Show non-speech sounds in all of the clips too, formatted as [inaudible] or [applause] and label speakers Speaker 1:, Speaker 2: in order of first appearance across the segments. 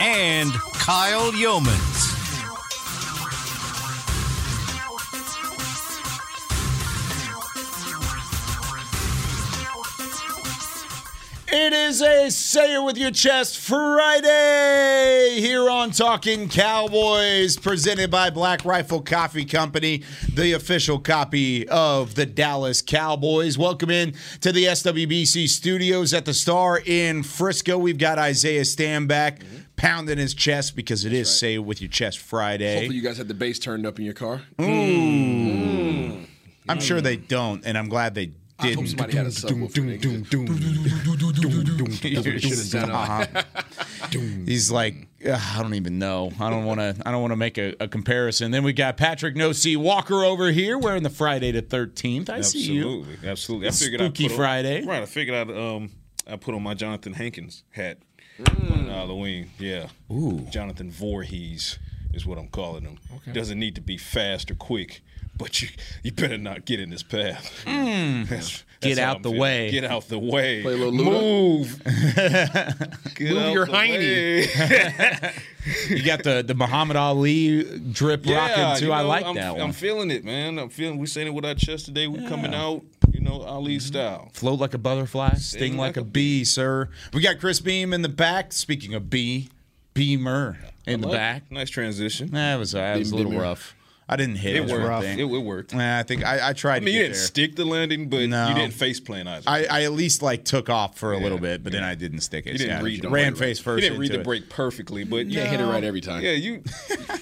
Speaker 1: and Kyle Yeomans.
Speaker 2: It is a Say It With Your Chest Friday here on Talking Cowboys, presented by Black Rifle Coffee Company, the official copy of the Dallas Cowboys. Welcome in to the SWBC studios at the Star in Frisco. We've got Isaiah Stanback pounding his chest because it is Say It With Your Chest Friday.
Speaker 3: Hopefully, you guys had the bass turned up in your car.
Speaker 2: I'm sure they don't, and I'm glad they
Speaker 3: I hope
Speaker 2: didn't.
Speaker 3: somebody had a subwoofer. That's what it should have done.
Speaker 2: Uh-huh. [laughs] He's like, I don't even know. I don't want to. I don't want to make a, a comparison. Then we got Patrick No C Walker over here wearing the Friday the Thirteenth. I see you.
Speaker 4: Absolutely, absolutely. I
Speaker 2: It's
Speaker 4: figured I'd
Speaker 2: Spooky
Speaker 4: on-
Speaker 2: Friday.
Speaker 4: right? I figured I'd um I put on my Jonathan Hankins hat
Speaker 2: Mm.
Speaker 4: on Halloween. Yeah. Ooh. Jonathan Voorhees is what I'm calling him. Doesn't need to be fast or quick, but you you better not get in his path. [laughs] That's-
Speaker 2: Mm. Get
Speaker 4: that's how
Speaker 2: out
Speaker 4: I'm
Speaker 2: the
Speaker 4: feeling.
Speaker 2: way.
Speaker 4: Get out the way.
Speaker 3: Play a little Luda.
Speaker 4: Move. [laughs] Get
Speaker 3: Move
Speaker 4: out
Speaker 3: your
Speaker 4: the
Speaker 3: hiney. [laughs]
Speaker 2: You got the the Muhammad Ali drip rocking too.
Speaker 4: you
Speaker 2: I like
Speaker 4: I'm,
Speaker 2: that one.
Speaker 4: I'm feeling it, man. I'm feeling. We saying it with our chest today. We coming out, you know, Ali
Speaker 2: Mm-hmm.
Speaker 4: style.
Speaker 2: Float like a butterfly, sting like a bee, sir. We got Chris Beam in the back. Speaking of bee, Beamer in the
Speaker 4: Like-
Speaker 2: back.
Speaker 4: Nice transition.
Speaker 2: That was, that was a little rough. I didn't hit it.
Speaker 4: It worked.
Speaker 2: anything.
Speaker 4: It, it worked.
Speaker 2: Nah, I think I, I tried
Speaker 4: I
Speaker 2: to
Speaker 4: mean, you didn't
Speaker 2: there.
Speaker 4: stick the landing, but
Speaker 2: No.
Speaker 4: you didn't face plant either.
Speaker 2: I, I at least like took off for a little bit, but then I didn't stick it.
Speaker 4: You didn't
Speaker 2: Yeah,
Speaker 4: read the
Speaker 2: ran
Speaker 4: break
Speaker 2: face first.
Speaker 4: You didn't read
Speaker 2: into
Speaker 4: the
Speaker 2: it.
Speaker 4: break perfectly, but
Speaker 3: You can't hit it right every time.
Speaker 4: Yeah, you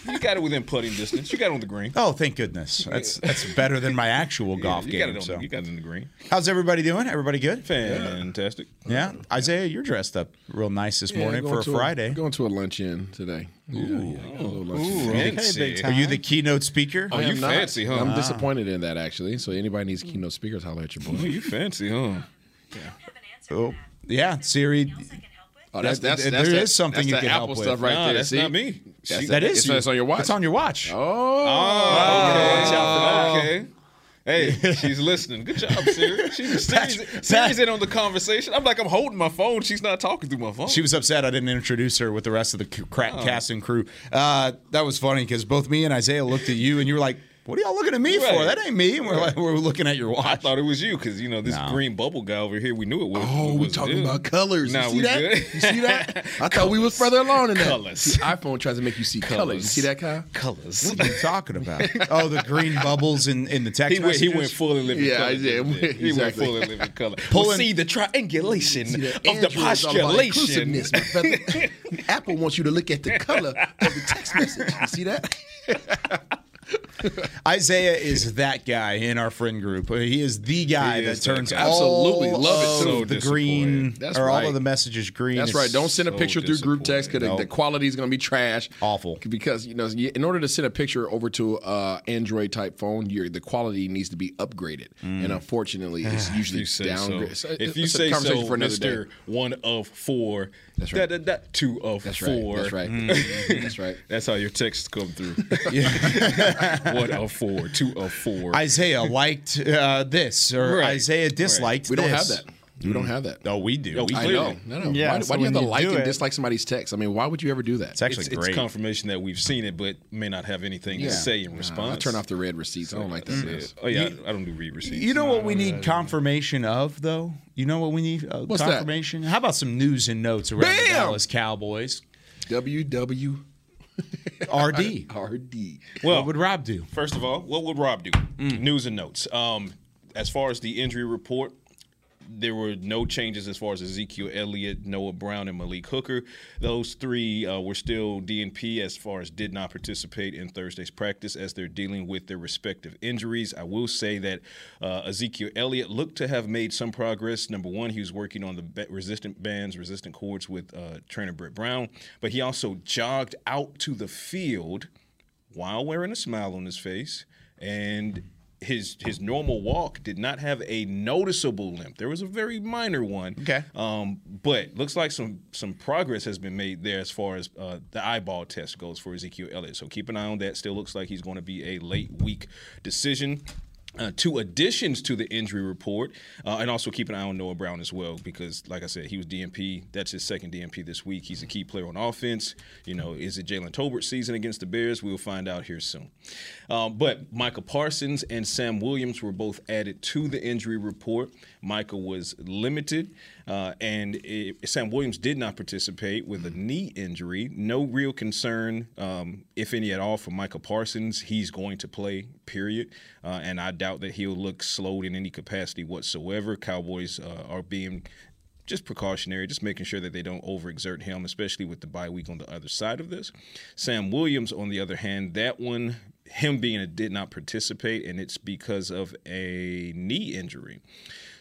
Speaker 4: you got it within putting distance. You got it on the green. [laughs]
Speaker 2: Oh, thank goodness. That's that's better than my actual
Speaker 4: Yeah,
Speaker 2: golf
Speaker 4: you
Speaker 2: game.
Speaker 4: got it on.
Speaker 2: so.
Speaker 4: You got it in the green.
Speaker 2: How's everybody doing? Everybody good?
Speaker 4: Fantastic.
Speaker 2: Yeah. Isaiah, you're dressed up real nice this morning for a Friday.
Speaker 3: going to a luncheon today. Yeah, yeah, oh, got a.
Speaker 4: Fancy.
Speaker 2: Are you the keynote speaker?
Speaker 4: Oh, you
Speaker 3: not.
Speaker 4: fancy, huh?
Speaker 3: I'm ah. disappointed in that actually. So anybody needs keynote speakers, holler at your
Speaker 4: Oh,
Speaker 3: boy. [laughs]
Speaker 4: you fancy, huh?
Speaker 2: Oh, yeah, Siri.
Speaker 3: Oh, that's that's,
Speaker 2: There
Speaker 3: that's
Speaker 2: is something
Speaker 3: that's
Speaker 2: you
Speaker 3: the
Speaker 2: can help
Speaker 3: Apple
Speaker 2: with.
Speaker 3: right
Speaker 4: Nah,
Speaker 3: there.
Speaker 4: that's
Speaker 3: See?
Speaker 4: not me.
Speaker 3: That's
Speaker 4: She-
Speaker 2: That is
Speaker 3: it's,
Speaker 2: you.
Speaker 3: it's on your watch.
Speaker 2: It's on your watch.
Speaker 3: Oh,
Speaker 4: Oh,
Speaker 2: Watch out for that.
Speaker 4: okay. Hey, [laughs] she's listening. Good job, Siri. She's Siri's, Siri's in on the conversation. I'm like, I'm holding my phone. She's not talking through my phone.
Speaker 2: She was upset I didn't introduce her with the rest of the crack
Speaker 4: Oh.
Speaker 2: cast and crew. Uh, that was funny because both me and Isaiah looked at you and you were like, "What are y'all looking at me for? That ain't me." And we're like, "We're looking at your watch."
Speaker 4: I thought it was you because you know this
Speaker 2: No.
Speaker 4: green bubble guy over here. We knew it was.
Speaker 3: Oh, we talking
Speaker 4: him.
Speaker 3: about colors.
Speaker 4: Nah,
Speaker 3: you see that?
Speaker 4: good.
Speaker 3: You see that? [laughs] I thought we was further along in that.
Speaker 4: Colors.
Speaker 3: See, iPhone tries to make you see colors. You see that, Kyle?
Speaker 4: colors.
Speaker 2: What are you talking about? [laughs] oh, the green bubbles in, in the text message.
Speaker 4: He went, he went fully living
Speaker 3: Yeah,
Speaker 4: color.
Speaker 3: Did.
Speaker 4: didn't He went
Speaker 3: Exactly.
Speaker 4: fully living color.
Speaker 2: Pulling-
Speaker 4: We'll see the triangulation
Speaker 3: See,
Speaker 4: of the
Speaker 3: Android is all about
Speaker 4: postulation.
Speaker 3: inclusiveness, my brother. [laughs] Apple wants you to look at the color of the text message. You see that? [laughs]
Speaker 2: Isaiah is that guy in our friend group. He is the guy that
Speaker 4: is that
Speaker 2: turns
Speaker 4: guy.
Speaker 3: Absolutely.
Speaker 2: all
Speaker 3: Love it,
Speaker 4: so
Speaker 2: the green.
Speaker 3: That's
Speaker 2: or all
Speaker 3: right.
Speaker 2: of the messages green.
Speaker 3: That's right. Don't send a
Speaker 4: so
Speaker 3: picture through group text because
Speaker 2: disappointing.
Speaker 3: the quality is going to be trash.
Speaker 2: Awful.
Speaker 3: Because you know, in order to send a picture over to uh, Android type phone, your the quality needs to be upgraded, and unfortunately, it's [sighs] usually
Speaker 4: say so.
Speaker 3: downgraded.
Speaker 4: If you say so,
Speaker 3: for another day.
Speaker 4: Mister One of Four.
Speaker 3: That's right.
Speaker 4: Da, da, da, two of
Speaker 3: That's right.
Speaker 4: four.
Speaker 3: That's right. [laughs] That's right.
Speaker 4: That's how your texts come through. [laughs] [laughs] One of four. Two of four.
Speaker 2: Isaiah liked uh, this or
Speaker 4: Right.
Speaker 2: Isaiah disliked
Speaker 3: We don't have that. We don't have that.
Speaker 2: Oh, we do.
Speaker 4: Oh,
Speaker 2: We
Speaker 4: I
Speaker 3: I
Speaker 2: do.
Speaker 3: know. No, no.
Speaker 5: Yeah,
Speaker 3: why
Speaker 5: so
Speaker 3: why do you have to
Speaker 5: you
Speaker 3: like and
Speaker 5: it-
Speaker 3: dislike somebody's text? I mean, why would you ever do that?
Speaker 2: It's actually
Speaker 4: it's, it's confirmation that we've seen it, but may not have anything to say in
Speaker 3: Nah,
Speaker 4: response.
Speaker 3: I turn off the red receipts. I don't like that.
Speaker 4: Yeah.
Speaker 3: mess.
Speaker 4: Oh yeah, I don't do read receipts.
Speaker 2: You know what we need confirmation of, though? You know what we need uh,
Speaker 3: What's that?
Speaker 2: confirmation? How about some news and notes around the Dallas Cowboys?
Speaker 3: WW
Speaker 2: RD.
Speaker 3: RD.
Speaker 4: Well,
Speaker 2: what would Rob do?
Speaker 4: First of all, what would Rob do?
Speaker 3: Mm.
Speaker 4: News and notes. Um, as far as the injury report, there were no changes as far as Ezekiel Elliott, Noah Brown, and Malik Hooker. Those three uh, were still DNP as far as did not participate in Thursday's practice as they're dealing with their respective injuries. I will say that uh, Ezekiel Elliott looked to have made some progress. Number one, he was working on the resistant bands, resistant cords with uh, trainer Britt Brown, but he also jogged out to the field while wearing a smile on his face and his his normal walk did not have a noticeable limp. There was a very minor one.
Speaker 2: Okay.
Speaker 4: Um, but looks like some some progress has been made there as far as uh, the eyeball test goes for Ezekiel Elliott. So keep an eye on that. Still looks like he's going to be a late week decision. Uh, two additions to the injury report, uh, and also keep an eye on Noah Brown as well, because, like I said, he was DNP. That's his second DNP this week. He's a key player on offense. You know, is it Jalen Tolbert season against the Bears? We'll find out here soon. Um, but Micah Parsons and Sam Williams were both added to the injury report. Micah was limited, uh, and it, Sam Williams did not participate with a knee injury. No real concern, um, if any at all, for Micah Parsons. He's going to play, period. Uh, and I doubt that he'll look slowed in any capacity whatsoever. Cowboys uh, are being just precautionary, just making sure that they don't overexert him, especially with the bye week on the other side of this. Sam Williams, on the other hand, that one, him being a did not participate, and it's because of a knee injury.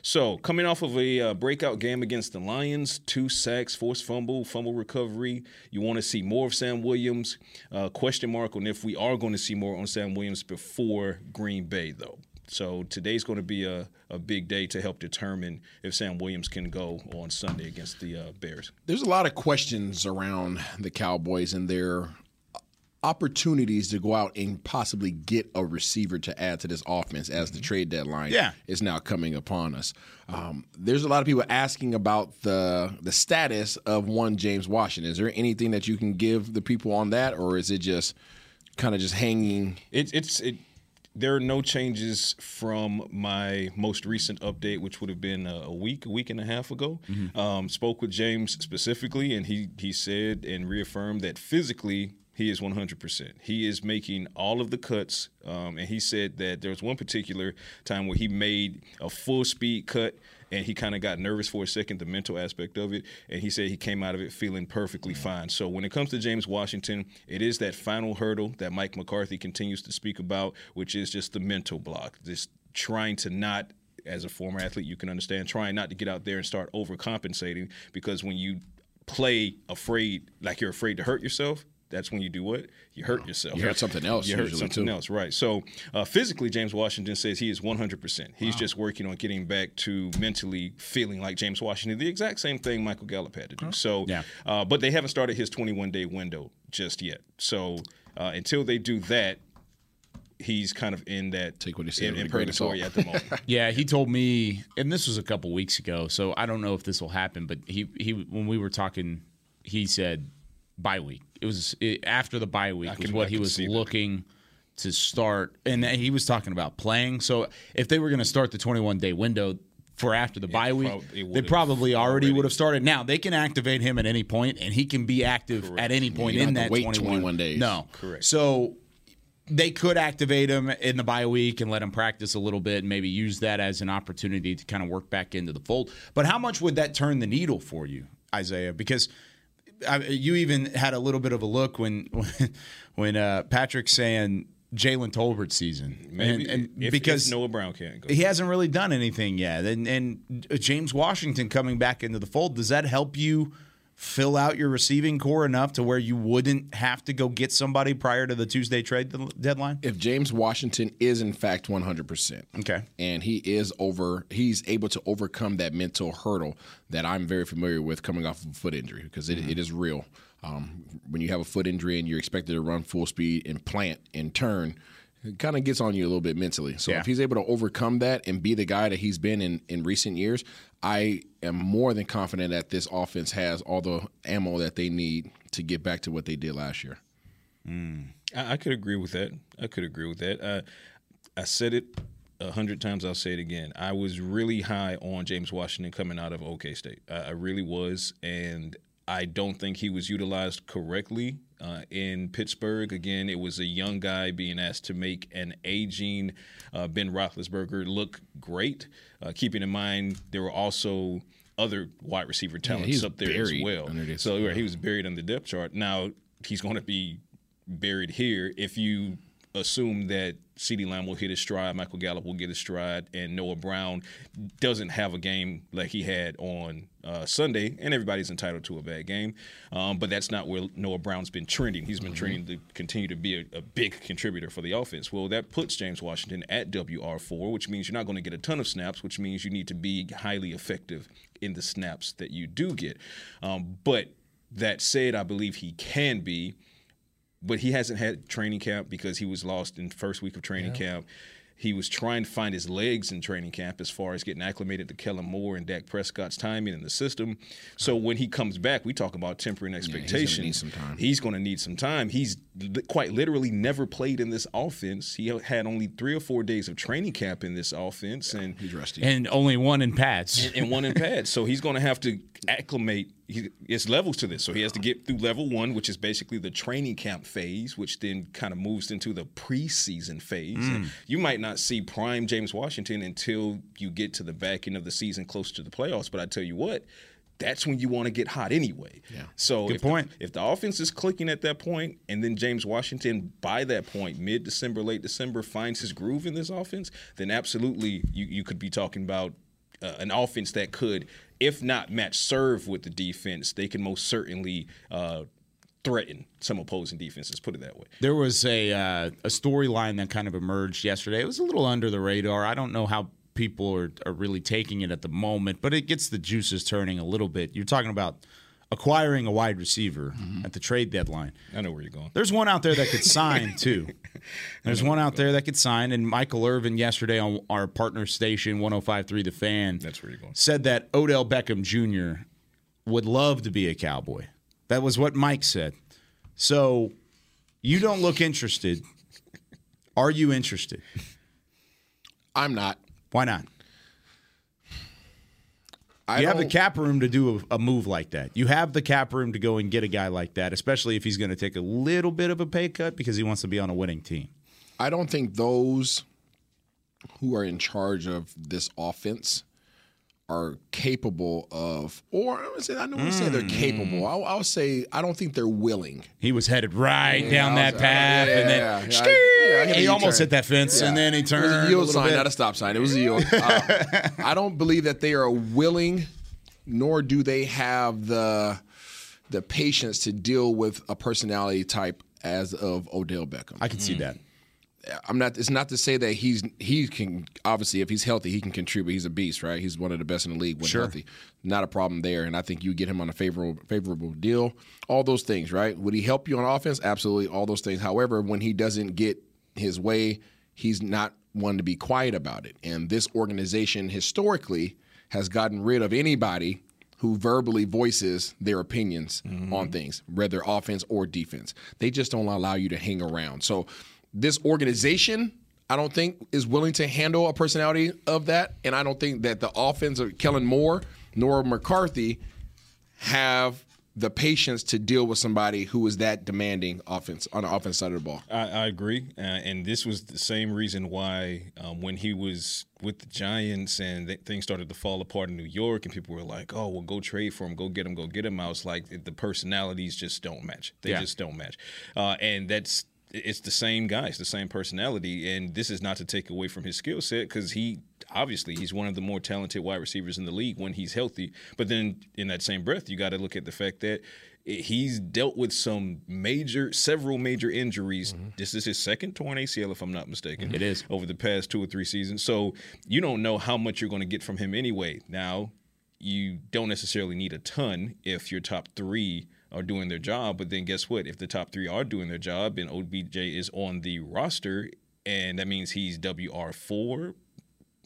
Speaker 4: So, coming off of a uh, breakout game against the Lions, two sacks, forced fumble, fumble recovery. You want to see more of Sam Williams. Uh, question mark on if we are going to see more on Sam Williams before Green Bay, though. So today's going to be a, a big day to help determine if Sam Williams can go on Sunday against the uh, Bears.
Speaker 3: There's a lot of questions around the Cowboys and their opportunities to go out and possibly get a receiver to add to this offense as the trade deadline
Speaker 2: yeah.
Speaker 3: is now coming upon us. Um, there's a lot of people asking about the the status of one James Washington. Is there anything that you can give the people on that, or is it just kind of just hanging?
Speaker 4: It, it's it. There are no changes from my most recent update, which would have been a week, a week and a half ago. Mm-hmm. Um, spoke with James specifically, and he he said and reaffirmed that physically he is 100%. He is making all of the cuts. Um, and he said that there was one particular time where he made a full speed cut and he kind of got nervous for a second, the mental aspect of it. And he said he came out of it feeling perfectly fine. So when it comes to James Washington, it is that final hurdle that Mike McCarthy continues to speak about, which is just the mental block, just trying to not as a former athlete, you can understand trying not to get out there and start overcompensating because when you play afraid, like you're afraid to hurt yourself, that's when you do what? You hurt yourself.
Speaker 3: You hurt something else.
Speaker 4: You hurt something too. else, right? So uh, physically, James Washington says he is 100%. He's wow. just working on getting back to mentally feeling like James Washington. The exact same thing Michael Gallup had to do. Huh? So, yeah. Uh, but they haven't started his 21 day window just yet. So uh, until they do that, he's kind of in that
Speaker 3: take what he said
Speaker 4: in, in purgatory at the moment. [laughs]
Speaker 2: yeah, he told me, and this was a couple weeks ago, so I don't know if this will happen. But he he when we were talking, he said bye week. It was it, after the bye week was what he was looking that. to start, and he was talking about playing. So if they were going to start the 21 day window for after the bye week, they probably already, already, would have started. Now they can activate him at any point, and he can be active Correct. at any point in that 21,
Speaker 3: 21 days.
Speaker 2: No,
Speaker 4: Correct.
Speaker 2: So they could activate him in the bye week and let him practice a little bit and maybe use that as an opportunity to kind of work back into the fold. But how much would that turn the needle for you, Isaiah? Because – I, you even had a little bit of a look when [laughs] when, when uh, Patrick saying Jalen Tolbert season,
Speaker 4: Maybe, and, and if, because if Noah Brown can't go,
Speaker 2: he hasn't really done anything yet, and and James Washington coming back into the fold, does that help you? Fill out your receiving core enough to where you wouldn't have to go get somebody prior to the Tuesday trade deadline?
Speaker 3: If James Washington is in fact 100%.
Speaker 2: Okay.
Speaker 3: And he is over he's able to overcome that mental hurdle that I'm very familiar with coming off of a foot injury because it, mm-hmm. it is real. Um, when you have a foot injury and you're expected to run full speed and plant and turn, it kind of gets on you a little bit mentally. So yeah. if he's able to overcome that and be the guy that he's been in, in recent years, I am more than confident that this offense has all the ammo that they need to get back to what they did last year.
Speaker 4: Mm. I, I, could agree with that. I could agree with that. Uh, I said it a hundred times. I'll say it again. I was really high on James Washington coming out of OK State. I, I really was, and I don't think he was utilized correctly uh, in Pittsburgh. Again, it was a young guy being asked to make an aging uh, Ben Roethlisberger look great. Uh, keeping in mind there were also other wide receiver talents
Speaker 3: he's
Speaker 4: up there as well. So right, he was buried on the depth chart. Now he's going to be buried here if you assume that CeeDee Lamb will hit his stride, Michael Gallup will get his stride, and Noah Brown doesn't have a game like he had on uh, Sunday, and everybody's entitled to a bad game. Um, but that's not where Noah Brown's been trending. He's been trending to continue to be a, a big contributor for the offense. Well, that puts James Washington at WR4, which means you're not going to get a ton of snaps, which means you need to be highly effective in the snaps that you do get. Um, but that said, I believe he can be but he hasn't had training camp because he was lost in first week of training camp. He was trying to find his legs in training camp as far as getting acclimated to Kellen Moore and Dak Prescott's timing in the system. So when he comes back, we talk about tempering expectations.
Speaker 3: need some time.
Speaker 4: He's going to need some time. He's li- quite literally never played in this offense. He had only three or four days of training camp in this offense, and
Speaker 3: He's rusty.
Speaker 2: And only one in pads.
Speaker 4: and one in pads. So he's going to have to acclimate. He, it's levels to this. So he has to get through level one, which is basically the training camp phase, which then kind of moves into the preseason phase. And you might not see prime James Washington until you get to the back end of the season, close to the playoffs. But I tell you what. That's when you want to get hot anyway. Yeah. So
Speaker 2: Good
Speaker 4: if
Speaker 2: point.
Speaker 4: The, if the offense is clicking at that point, and then James Washington by that point, mid December, late December, finds his groove in this offense, then absolutely you, you could be talking about uh, an offense that could, if not match serve with the defense, they can most certainly uh, threaten some opposing defenses. Put it that way.
Speaker 2: There was a uh, a storyline that kind of emerged yesterday. It was a little under the radar. I don't know how people are, are really taking it at the moment, but it gets the juices turning a little bit. You're talking about acquiring a wide receiver mm-hmm. at the trade deadline.
Speaker 4: I know where you're going.
Speaker 2: There's one out there that could sign [laughs] too. There's one out there that could sign, and Michael Irvin yesterday on our partner station 105.3 The Fan
Speaker 4: That's where you're going.
Speaker 2: said that Odell Beckham Jr. would love to be a Cowboy. That was what Mike said. So you don't look interested. Are you interested?
Speaker 3: I'm not.
Speaker 2: Why not?
Speaker 3: I
Speaker 2: You have the cap room to do a, a move like that. You have the cap room to go and get a guy like that, especially if he's going to take a little bit of a pay cut because he wants to be on a winning team.
Speaker 3: I don't think those who are in charge of this offense are capable of, or I say I don't want to say they're
Speaker 2: Mm.
Speaker 3: capable. I'll, I'll say I don't think they're willing.
Speaker 2: He was headed right down
Speaker 3: I
Speaker 2: that
Speaker 3: was-
Speaker 2: path,
Speaker 3: yeah,
Speaker 2: and then
Speaker 3: yeah, yeah.
Speaker 2: skirt,
Speaker 3: Yeah, I hit
Speaker 2: he almost
Speaker 3: U-turn.
Speaker 2: hit that fence, and then he turned
Speaker 3: It was a
Speaker 2: a
Speaker 3: yield
Speaker 2: little
Speaker 3: sign,
Speaker 2: bit.
Speaker 3: not a stop sign. It was a yield. Uh, [laughs] I don't believe that they are willing, nor do they have the the patience to deal with a personality type as of Odell Beckham.
Speaker 2: I can see that.
Speaker 3: I'm not. It's not to say that he's he can obviously if he's healthy he can contribute. He's a beast, right? He's one of the best in the league when
Speaker 2: Sure.
Speaker 3: healthy. Not a problem there, and I think you get him on a favorable favorable deal. All those things, right? Would he help you on offense? Absolutely, all those things. However, when he doesn't get his way, he's not one to be quiet about it. And this organization historically has gotten rid of anybody who verbally voices their opinions mm-hmm. on things, whether offense or defense. They just don't allow you to hang around. So this organization, I don't think, is willing to handle a personality of that. And I don't think that the offense of Kellen Moore nor McCarthy have the patience to deal with somebody who is that demanding offense on the offense side of the ball.
Speaker 4: I, I agree, uh, and this was the same reason why um, when he was with the Giants and th- things started to fall apart in New York, and people were like, "Oh, well, go trade for him, go get him, go get him." I was like, the personalities just don't match. They
Speaker 2: Yeah.
Speaker 4: just don't match, uh, and that's it's the same guy, it's the same personality, and this is not to take away from his skill set because he obviously he's one of the more talented wide receivers in the league when he's healthy. But then in that same breath, you got to look at the fact that he's dealt with some major, several major injuries. Mm-hmm. This is his second torn ACL, if I'm not mistaken.
Speaker 2: It is.
Speaker 4: over the past two or three seasons. So you don't know how much you're going to get from him anyway. Now you don't necessarily need a ton if your top three are doing their job. But then guess what? If the top three are doing their job and OBJ is on the roster, and that means he's WR four,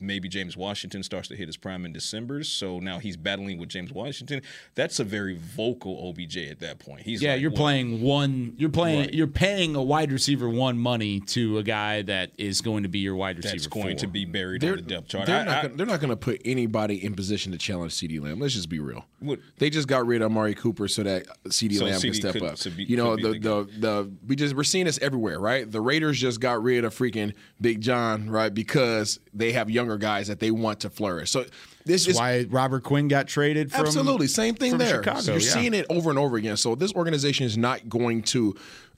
Speaker 4: maybe James Washington starts to hit his prime in December. So now he's battling with James Washington. That's a very vocal OBJ at that point. He's
Speaker 2: Yeah,
Speaker 4: like,
Speaker 2: you're
Speaker 4: "Well,
Speaker 2: playing one. You're playing.
Speaker 4: Right.
Speaker 2: You're paying a wide receiver one money to a guy that is going to be your wide receiver.
Speaker 4: That's going
Speaker 2: four.
Speaker 4: to be buried
Speaker 3: They're,
Speaker 4: on the depth chart.
Speaker 3: they're
Speaker 4: I-
Speaker 3: not
Speaker 4: I-
Speaker 3: gonna, they're not going to put anybody in position to challenge CeeDee Lamb. Let's just be real.
Speaker 4: What-
Speaker 3: They just got rid of Amari Cooper so that CeeDee
Speaker 4: So
Speaker 3: Lamb
Speaker 4: CeeDee
Speaker 3: can step
Speaker 4: could-
Speaker 3: up.
Speaker 4: so be-
Speaker 3: you know
Speaker 4: could
Speaker 3: the, the the we just we're seeing this everywhere, right? The Raiders just got rid of freaking Big John, right? Because they have younger guys that they want to flourish. So this
Speaker 2: That's
Speaker 3: is
Speaker 2: why Robert Quinn got traded from
Speaker 3: Absolutely, same thing
Speaker 2: from
Speaker 3: there.
Speaker 2: Chicago,
Speaker 3: So you're
Speaker 2: yeah.
Speaker 3: seeing it over and over again. So this organization is not going to,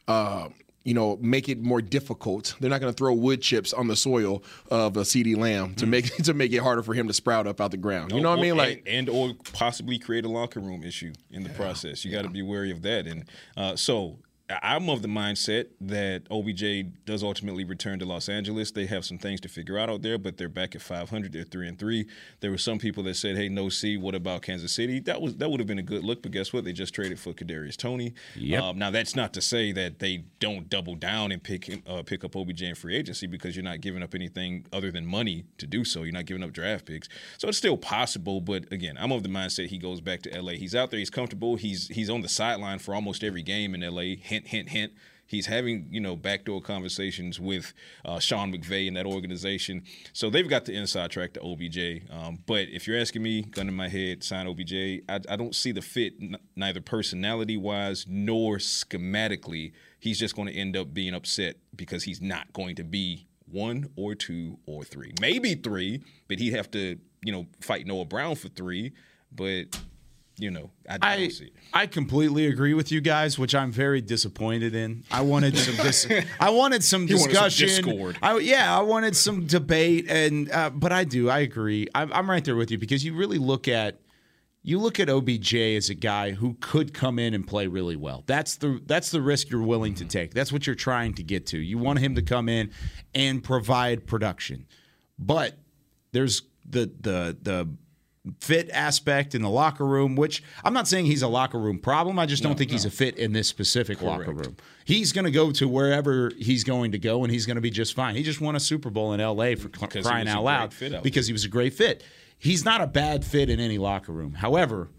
Speaker 3: uh, you know, make it more difficult. They're not going to throw wood chips on the soil of a CeeDee Lamb to make [laughs] to make it harder for him to sprout up out the ground. You know what I mean? Like
Speaker 4: and, and or possibly create a locker room issue in the process. You got to be wary of that. And uh, so I- I'm of the mindset that OBJ does ultimately return to Los Angeles. They have some things to figure out out there, but they're back at 500. They're three and three. There were some people that said, "Hey, no C. What about Kansas City?" That was that would have been a good look, but guess what? They just traded for Kadarius Toney.
Speaker 2: Yep.
Speaker 4: Um, now that's not to say that they don't double down and pick uh, pick up OBJ in free agency because you're not giving up anything other than money to do so. You're not giving up draft picks, so it's still possible. But again, I'm of the mindset he goes back to LA. He's out there. He's comfortable. He's he's on the sideline for almost every game in LA. Hint, hint, hint. He's having, you know, backdoor conversations with uh, Sean McVay and that organization. So they've got the inside track to OBJ. Um, but if you're asking me, gun in my head, sign OBJ, I, I don't see the fit, n- neither personality wise nor schematically. He's just going to end up being upset because he's not going to be one or two or three. Maybe three, but he'd have to, you know, fight Noah Brown for three. But, you know, I, I
Speaker 2: I
Speaker 4: don't see it.
Speaker 2: I completely agree with you guys, which I'm very disappointed in. I wanted some dis- [laughs] I wanted some
Speaker 4: wanted some
Speaker 2: discussion.
Speaker 4: discord.
Speaker 2: I, yeah, I wanted some debate, and uh, but I do. I agree. I'm, I'm right there with you because you really look at you look at OBJ as a guy who could come in and play really well. That's the that's the risk you're willing to take. That's what you're trying to get to. You want him to come in and provide production, but there's the the the fit aspect in the locker room, which I'm not saying he's a locker room problem. I just don't think he's a fit in this specific locker room. He's going to go to wherever he's going to go, and he's going to be just fine. He just won a Super Bowl in L.A. for
Speaker 4: Because
Speaker 2: crying out loud
Speaker 4: out
Speaker 2: because he was a great fit. He's not a bad fit in any locker room. However,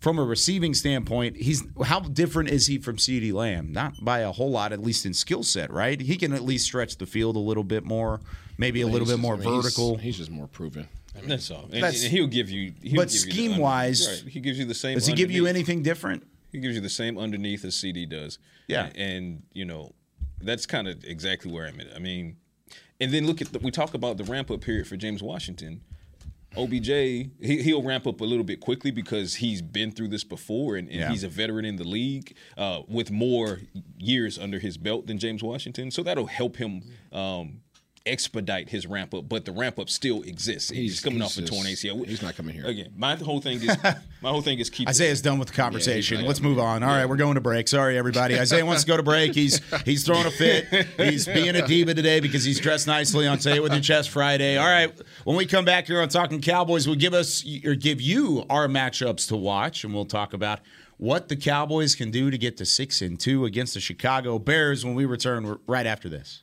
Speaker 2: from a receiving standpoint, he's how different is he from CeeDee Lamb? Not by a whole lot, at least in skill set, right? He can at least stretch the field a little bit more, maybe a little
Speaker 3: he's
Speaker 2: bit more
Speaker 3: mean, he's-
Speaker 2: vertical.
Speaker 3: He's, just more proven.
Speaker 4: That's all. And,
Speaker 2: That's-
Speaker 4: and he'll give you. He'll
Speaker 2: but
Speaker 4: give you the
Speaker 2: scheme-wise,
Speaker 4: right, he gives you the same.
Speaker 2: Does he give you anything different?
Speaker 4: He gives you the same underneath as CeeDee does.
Speaker 2: Yeah.
Speaker 4: and, and, you know, that's kind of exactly where I'm at. I mean, and then look at the, we talk about the ramp up period for James Washington. OBJ, he, he'll ramp up a little bit quickly because he's been through this before and, and
Speaker 2: Yeah.
Speaker 4: he's a veteran in the league uh, with more years under his belt than James Washington. So that'll help him um, expedite his ramp up, but the ramp up still exists. He's,
Speaker 3: He's-
Speaker 4: coming
Speaker 3: he's
Speaker 4: off a torn
Speaker 3: just-
Speaker 4: ACL.
Speaker 3: he's not coming here.
Speaker 4: Again, my whole thing is [laughs] my whole thing is keep
Speaker 2: Isaiah's done with the conversation.
Speaker 3: like-
Speaker 2: Let's move on. All right, we're going to break. Sorry, everybody. [laughs] Isaiah wants to go to break. He's he's throwing a fit. He's [laughs] being a diva today because he's dressed nicely on Say It With Your Chest Friday. All right, when we come back here on Talking Cowboys, we'll give us or give you our matchups to watch, and we'll talk about what the Cowboys can do to get to six and two against the Chicago Bears when we return right after this.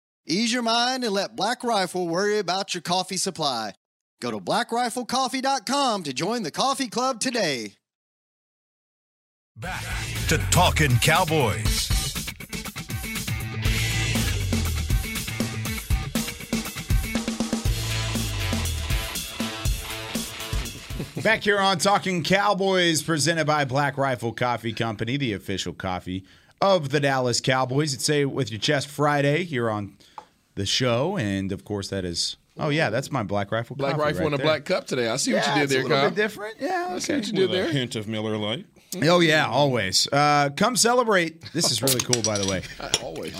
Speaker 6: Ease your mind and let Black Rifle worry about your coffee supply. Go to blackriflecoffee.com to join the coffee club today.
Speaker 1: Back to Talking Cowboys.
Speaker 2: Back here on Talking Cowboys, presented by Black Rifle Coffee Company, the official coffee of the Dallas Cowboys. It's Say With Your Chest Friday here on the show. And of course, that is, oh, yeah, that's my Black Rifle
Speaker 3: Black Rifle
Speaker 2: right
Speaker 3: and a
Speaker 2: there.
Speaker 3: black cup today. I see what you did
Speaker 2: it's
Speaker 3: there,
Speaker 2: a little
Speaker 3: Kyle.
Speaker 2: bit different. Yeah,
Speaker 3: I see what you did
Speaker 4: With a
Speaker 3: there.
Speaker 4: hint of Miller Lite.
Speaker 2: Oh, yeah, always. Uh, come celebrate. This is really cool, by the way. [laughs]
Speaker 3: Always.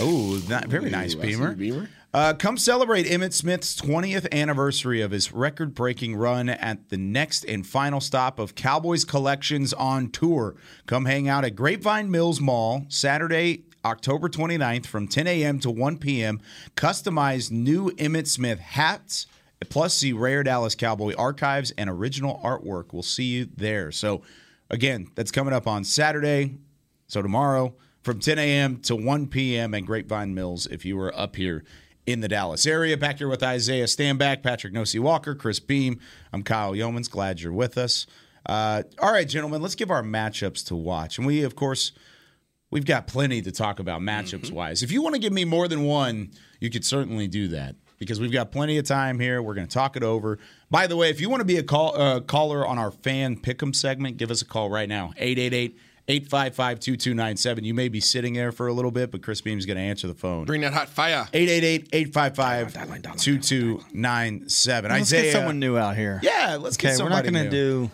Speaker 2: Oh, not very nice,
Speaker 3: Ooh, I see
Speaker 2: Beamer.
Speaker 3: Beamer.
Speaker 2: Uh, come celebrate Emmitt Smith's 20th anniversary of his record breaking run at the next and final stop of Cowboys Collections on tour. Come hang out at Grapevine Mills Mall Saturday, October 29th from 10 a.m. to 1 p.m. Customized new Emmitt Smith hats, plus see rare Dallas Cowboy archives and original artwork. We'll see you there. So, again, that's coming up on Saturday. So tomorrow from 10 a.m. to 1 p.m. at Grapevine Mills if you were up here in the Dallas area. Back here with Isaiah Stanback, Patrick No C Walker, Chris Beam. I'm Kyle Yeomans. Glad you're with us. Uh, all right, gentlemen, let's give our matchups to watch. And we, of course, we've got plenty to talk about matchups wise. If you want to give me more than one, you could certainly do that because we've got plenty of time here. We're going to talk it over. By the way, if you want to be a call, uh, caller on our fan pick'em segment, give us a call right now 888 855 2297. You may be sitting there for a little bit, but Chris Beam's going to answer the phone.
Speaker 3: Bring that hot fire.
Speaker 2: 888 855 2297.
Speaker 7: Let's
Speaker 2: Isaiah.
Speaker 7: get someone new out here.
Speaker 2: Yeah, let's get
Speaker 7: okay, we're not gonna do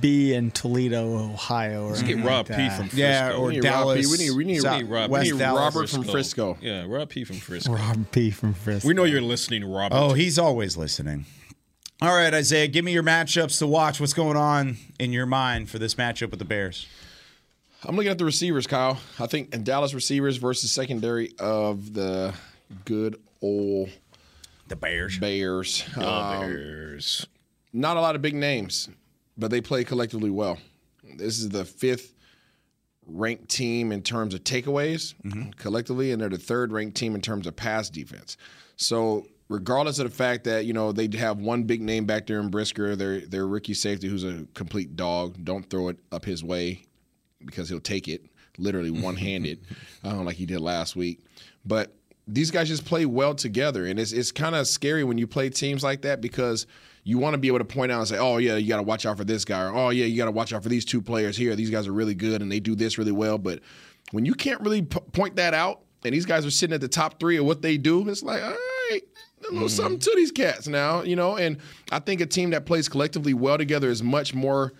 Speaker 7: B in Toledo, Ohio. Or
Speaker 4: Let's get Rob
Speaker 7: like
Speaker 4: P
Speaker 7: that.
Speaker 4: from Frisco.
Speaker 2: Yeah, or
Speaker 3: We need Rob
Speaker 2: Dallas.
Speaker 3: P. We need- we need-
Speaker 2: South-
Speaker 4: we need Rob-
Speaker 2: West
Speaker 3: we need
Speaker 2: Dallas.
Speaker 3: Robert from Frisco.
Speaker 4: Yeah, Rob P from Frisco.
Speaker 7: Rob P from Frisco.
Speaker 4: We know you're listening, Robert.
Speaker 2: Oh, he's always listening. All right, Isaiah, give me your matchups to watch. What's going on in your mind for this matchup with the Bears?
Speaker 3: I'm looking at the receivers, Kyle. I think in Dallas receivers versus secondary of the good old
Speaker 2: The Bears.
Speaker 3: Bears.
Speaker 4: The
Speaker 3: Um,
Speaker 4: Bears.
Speaker 3: not a lot of big names, but they play collectively well. This is the fifth ranked team in terms of takeaways collectively, and they're the third ranked team in terms of pass defense. So, regardless of the fact that you know they have one big name back there in Brisker, their their rookie safety who's a complete dog. Don't throw it up his way because he'll take it literally [laughs] one handed, um, like he did last week. But these guys just play well together, and it's it's kind of scary when you play teams like that because you want to be able to point out and say, "Oh yeah, you got to watch out for this guy," or "Oh yeah, you got to watch out for these two players here. These guys are really good and they do this really well." But when you can't really p- point that out, and these guys are sitting at the top three of what they do, it's like, all right, a little mm-hmm. something to these cats now, you know. And I think a team that plays collectively well together is much more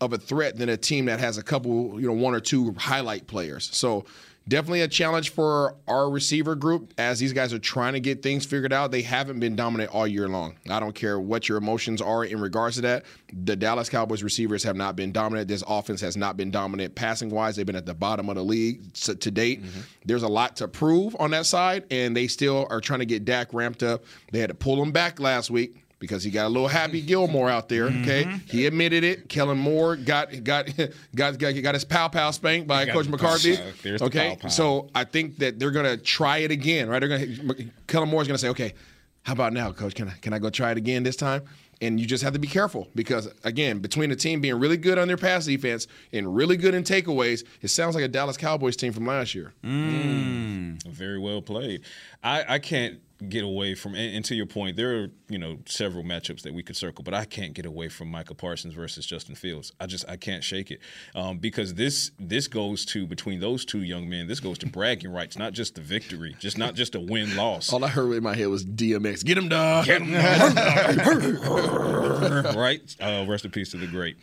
Speaker 3: of a threat than a team that has a couple, you know, one or two highlight players. So definitely a challenge for our receiver group as these guys are trying to get things figured out. They haven't been dominant all year long. I don't care what your emotions are in regards to that. The Dallas Cowboys receivers have not been dominant. This offense has not been dominant passing wise. They've been at the bottom of the league to to date. Mm-hmm. There's a lot to prove on that side, and they still are trying to get Dak ramped up. They had to pull him back last week because he got a little Happy Gilmore out there. Mm-hmm. Okay, he admitted it. Kellen Moore got got [laughs] got got, got his pow pow spanked by Coach McCarthy. okay, so I think that they're gonna try it again. Right? They're gonna Kellen Moore's gonna say, okay, how about now, Coach? Can I can I go try it again this time? And you just have to be careful because again, between the team being really good on their pass defense and really good in takeaways, it sounds like a Dallas Cowboys team from last year. Mm.
Speaker 4: Very well played. I, I can't get away from. And, and to your point, there are you know several matchups that we could circle, but I can't get away from Micah Parsons versus Justin Fields. I just I can't shake it um, because this this goes to between those two young men. This goes to bragging rights, not just the victory, just not just a win loss.
Speaker 3: All I heard in my head was DMX. Get him, dog.
Speaker 4: Get him, [laughs] right? Uh, rest in peace to the great.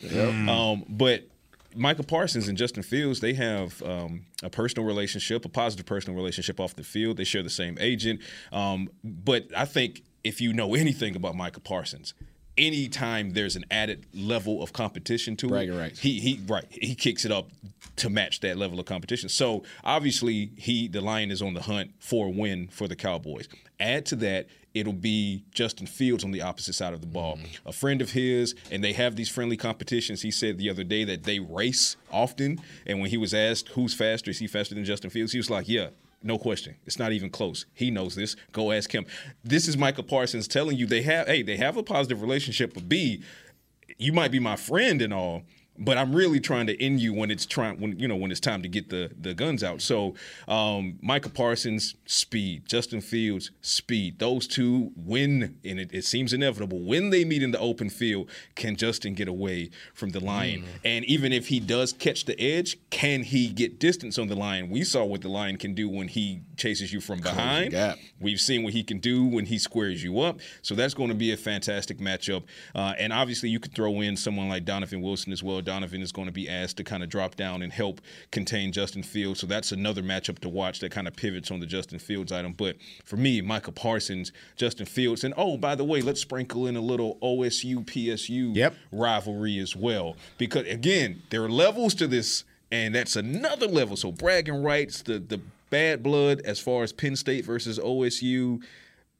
Speaker 4: Um, but Micah Parsons and Justin Fields, they have um, a personal relationship, a positive personal relationship off the field. They share the same agent. Um, but I think if you know [laughs] anything about Micah Parsons, anytime there's an added level of competition to
Speaker 3: Bragging
Speaker 4: it,
Speaker 3: rights.
Speaker 4: he he right he kicks it up to match that level of competition. So obviously he the Lion is on the hunt for a win for the Cowboys. Add to that, it'll be Justin Fields on the opposite side of the ball, mm-hmm. a friend of his, and they have these friendly competitions. He said the other day that they race often, and when he was asked who's faster, is he faster than Justin Fields? He was like, yeah. No question. It's not even close. He knows this. Go ask him. This is Micah Parsons telling you they have hey, they have a positive relationship, but B, you might be my friend and all, but I'm really trying to end you when it's trying when you know when it's time to get the the guns out. So um, Micah Parsons speed, Justin Fields speed. Those two win, and it, it seems inevitable when they meet in the open field. Can Justin get away from the lion? And even if he does catch the edge, can he get distance on the lion? We saw what the lion can do when he chases you from behind. We've seen what he can do when he squares you up. So that's going to be a fantastic matchup. Uh, and obviously, you could throw in someone like Donovan Wilson as well. Donovan is going to be asked to kind of drop down and help contain Justin Fields. So that's another matchup to watch that kind of pivots on the Justin Fields item. But for me, Micah Parsons, Justin Fields, and oh, by the way, let's sprinkle in a little OSU PSU
Speaker 2: Yep.
Speaker 4: rivalry as well. Because again, there are levels to this, and that's another level. So bragging rights, the the bad blood as far as Penn State versus OSU,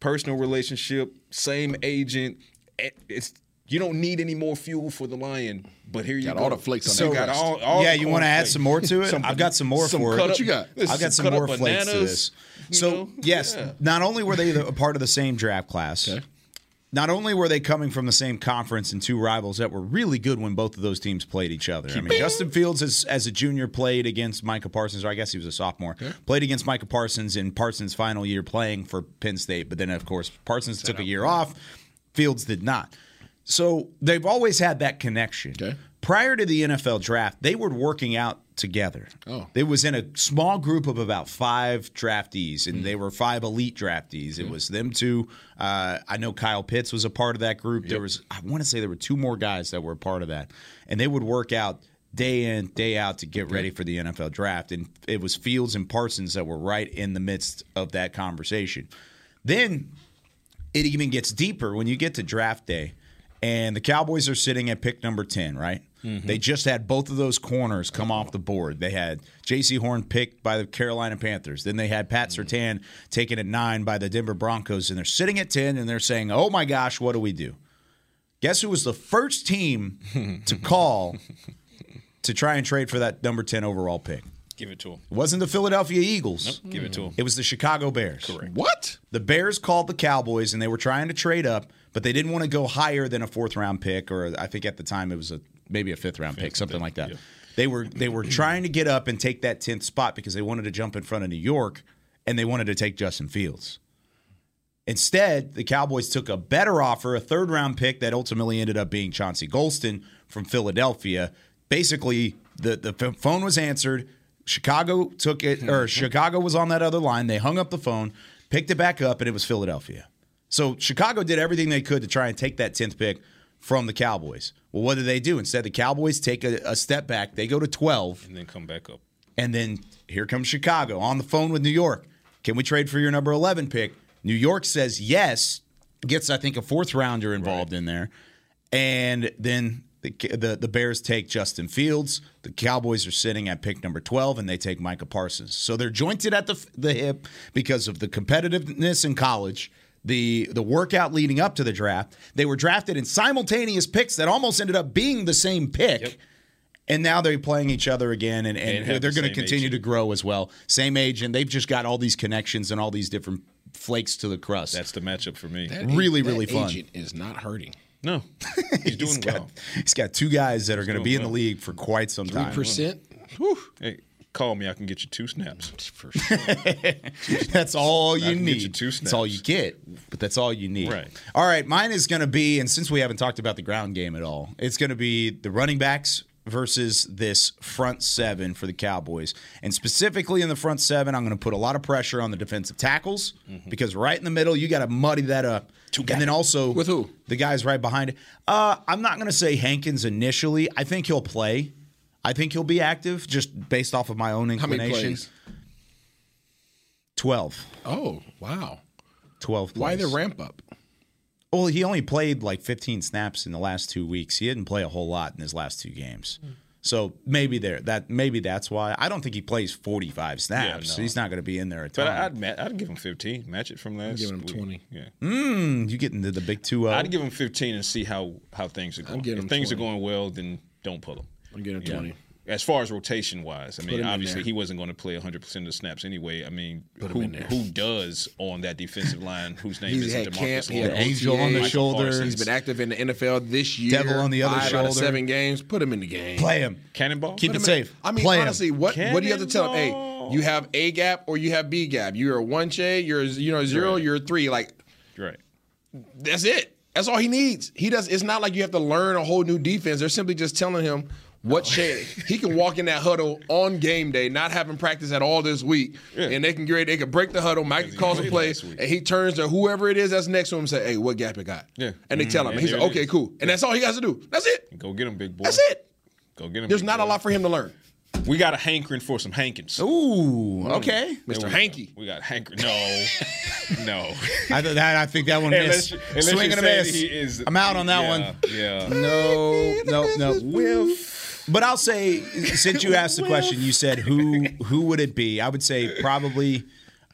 Speaker 4: personal relationship, same agent. Eh, it's you don't need any more fuel for the lion. But here you
Speaker 3: Got
Speaker 4: go.
Speaker 3: all the flakes on
Speaker 4: So
Speaker 3: that
Speaker 4: got
Speaker 3: crust.
Speaker 4: all, all
Speaker 2: yeah,
Speaker 4: the
Speaker 2: you want to add some more to it? I've got some more for it.
Speaker 4: cut
Speaker 3: What you got?
Speaker 2: I've got some
Speaker 4: cut up
Speaker 2: more flakes to this.
Speaker 4: you
Speaker 2: So
Speaker 4: know?
Speaker 2: yes,
Speaker 4: Yeah.
Speaker 2: not only were they a part of the same draft class, not only were they coming from the same conference and two rivals that were really good when both of those teams played each other. I mean, Justin Fields as, as a junior played against Micah Parsons, or I guess he was a sophomore, played against Micah Parsons in Parsons' final year playing for Penn State. But then, of course, Parsons took a year off. Fields did not. So they've always had that connection. Prior to the NFL draft, they were working out together.
Speaker 3: Oh.
Speaker 2: It was in a small group of about five draftees, and they were five elite draftees. It was them two. Uh, I know Kyle Pitts was a part of that group. There was, I want to say, there were two more guys that were a part of that, and they would work out day in, day out to get ready for the NFL draft. And it was Fields and Parsons that were right in the midst of that conversation. Then it even gets deeper when you get to draft day and the Cowboys are sitting at pick number 10, right? Mm-hmm. They just had both of those corners come off the board. They had Jaycee Horn picked by the Carolina Panthers. Then they had Pat mm-hmm. Surtain taken at nine by the Denver Broncos. And they're sitting at 10 and they're saying, oh my gosh, what do we do? Guess who was the first team [laughs] to call to try and trade for that number 10 overall pick?
Speaker 4: Give it to him.
Speaker 2: It wasn't the Philadelphia Eagles.
Speaker 4: Nope, give it to him.
Speaker 2: It was the Chicago Bears.
Speaker 4: Correct.
Speaker 3: What?
Speaker 2: The Bears called the Cowboys and they were trying to trade up, but they didn't want to go higher than a fourth round pick, or I think at the time it was a maybe a fifth round pick, something like that. They were they were trying to get up and take that tenth spot because they wanted to jump in front of New York and they wanted to take Justin Fields. Instead, the Cowboys took a better offer, a third round pick that ultimately ended up being Chauncey Golston from Philadelphia. Basically, the, the phone was answered. Chicago took it, or [laughs] Chicago was on that other line. They hung up the phone, picked it back up, and it was Philadelphia. So Chicago did everything they could to try and take that 10th pick from the Cowboys. Well, what do they do? Instead, the Cowboys take a, a step back. They go to 12.
Speaker 4: And then come back up.
Speaker 2: And then here comes Chicago on the phone with New York. Can we trade for your number 11 pick? New York says yes, gets, I think, a fourth rounder involved in there. And then the, the, the Bears take Justin Fields. The Cowboys are sitting at pick number 12, and they take Micah Parsons. So they're jointed at the, the hip because of the competitiveness in college. The, the workout leading up to the draft, they were drafted in simultaneous picks that almost ended up being the same pick. And now they're playing each other again, and, and,
Speaker 4: And
Speaker 2: they're going to continue
Speaker 4: agent.
Speaker 2: to grow as well. Same age, and they've just got all these connections and all these different flakes to the crust.
Speaker 4: That's the matchup for me.
Speaker 3: That
Speaker 2: Really,
Speaker 3: agent-
Speaker 2: really
Speaker 3: that
Speaker 2: fun.
Speaker 3: Agent is not hurting.
Speaker 4: No, [laughs] he's doing
Speaker 2: got,
Speaker 4: well.
Speaker 2: He's got two guys that are going to
Speaker 4: doing
Speaker 2: be in the league for quite some
Speaker 3: Three
Speaker 2: time.
Speaker 3: percent.
Speaker 4: Hey, Call me, I can get you two snaps.
Speaker 3: For sure. [laughs]
Speaker 2: that's all
Speaker 4: I
Speaker 2: you
Speaker 4: can get you
Speaker 2: need.
Speaker 4: two
Speaker 2: That's all
Speaker 4: snaps.
Speaker 2: you get, but that's all you need.
Speaker 4: Right.
Speaker 2: All right, mine is going to be, and since we haven't talked about the ground game at all, it's going to be the running backs versus this front seven for the Cowboys. And specifically in the front seven, I'm going to put a lot of pressure on the defensive tackles
Speaker 4: Mm-hmm.
Speaker 2: because right in the middle, you got to muddy that up. and then also
Speaker 3: With who?
Speaker 2: The guys right behind it. Uh, I'm not going to say Hankins initially. I think he'll play. I think he'll be active just based off of my own
Speaker 3: How many
Speaker 2: inclination.
Speaker 3: plays?
Speaker 2: 12.
Speaker 3: Oh, wow.
Speaker 2: 12 plays.
Speaker 3: Why the ramp up?
Speaker 2: Well, he only played like 15 snaps in the last two weeks. He didn't play a whole lot in his last two games. So maybe there that maybe that's why. I don't think he plays 45 snaps.
Speaker 4: no.
Speaker 2: He's not going to be in there a ton.
Speaker 4: But I'd, ma- I'd give him 15. Match it from last
Speaker 3: giving him
Speaker 4: week.
Speaker 3: 20.
Speaker 4: Yeah.
Speaker 2: mm, you get into the big 2
Speaker 4: I'd give him 15 and see how, how things are going.
Speaker 3: giving
Speaker 4: If
Speaker 3: him
Speaker 4: things
Speaker 3: 20.
Speaker 4: are going well, then don't pull him.
Speaker 3: I'm getting
Speaker 4: Yeah.
Speaker 3: 20.
Speaker 4: As far as rotation wise, I mean, obviously he wasn't going to play 100 percent of the snaps anyway. I mean,
Speaker 3: Put
Speaker 4: who who does on that defensive line? Whose name
Speaker 3: He's
Speaker 4: is
Speaker 3: had
Speaker 4: Demarcus
Speaker 3: camp. He had
Speaker 4: Lawrence?
Speaker 2: Angel on the
Speaker 3: OTA.
Speaker 2: shoulder.
Speaker 4: Parsons.
Speaker 3: He's been active in the NFL this year.
Speaker 2: Devil on the other
Speaker 3: Five Out of
Speaker 2: shoulder.
Speaker 3: seven games. Put him in the game.
Speaker 2: Play him.
Speaker 4: Cannonball.
Speaker 2: Keep
Speaker 3: Put
Speaker 2: it
Speaker 3: him in-
Speaker 2: safe.
Speaker 3: I mean,
Speaker 2: Play him.
Speaker 3: honestly, what what do you have to tell him? Hey, you have A gap or you have B gap. You're a one J. You're a, you know a zero.
Speaker 4: Right.
Speaker 3: You're a three. Like
Speaker 4: right.
Speaker 3: that's it. That's all he needs. He does. It's not like you have to learn a whole new defense. They're simply just telling him what shade he can walk in that huddle on game day, not having practice at all this week,
Speaker 4: Yeah.
Speaker 3: and they can get they can break the huddle. Mike
Speaker 4: he
Speaker 3: calls a
Speaker 4: played
Speaker 3: play, and he turns to whoever it is that's next to him and say, "Hey, what gap it got?"
Speaker 4: Yeah.
Speaker 3: and they tell him.
Speaker 4: And
Speaker 3: He's like, "Okay,
Speaker 4: is.
Speaker 3: cool," and that's all he has to do. That's it.
Speaker 4: Go get him, big boy.
Speaker 3: That's it.
Speaker 4: Go get him.
Speaker 3: There's
Speaker 4: big
Speaker 3: not a lot for him to learn.
Speaker 4: We got a hankering for some Hankins.
Speaker 2: Ooh, mm. okay.
Speaker 3: Mr.
Speaker 4: we-
Speaker 3: Hanky.
Speaker 4: We got hanker. No, [laughs] no.
Speaker 2: I, th- that, I think that one
Speaker 4: Unless
Speaker 2: missed.
Speaker 4: you- unless
Speaker 2: Swing and a miss.
Speaker 4: is-
Speaker 2: I'm out on that
Speaker 4: yeah,
Speaker 2: one.
Speaker 4: Yeah.
Speaker 2: No, [laughs] no, no. But I'll say, since you asked the question, you said who who would it be? I would say probably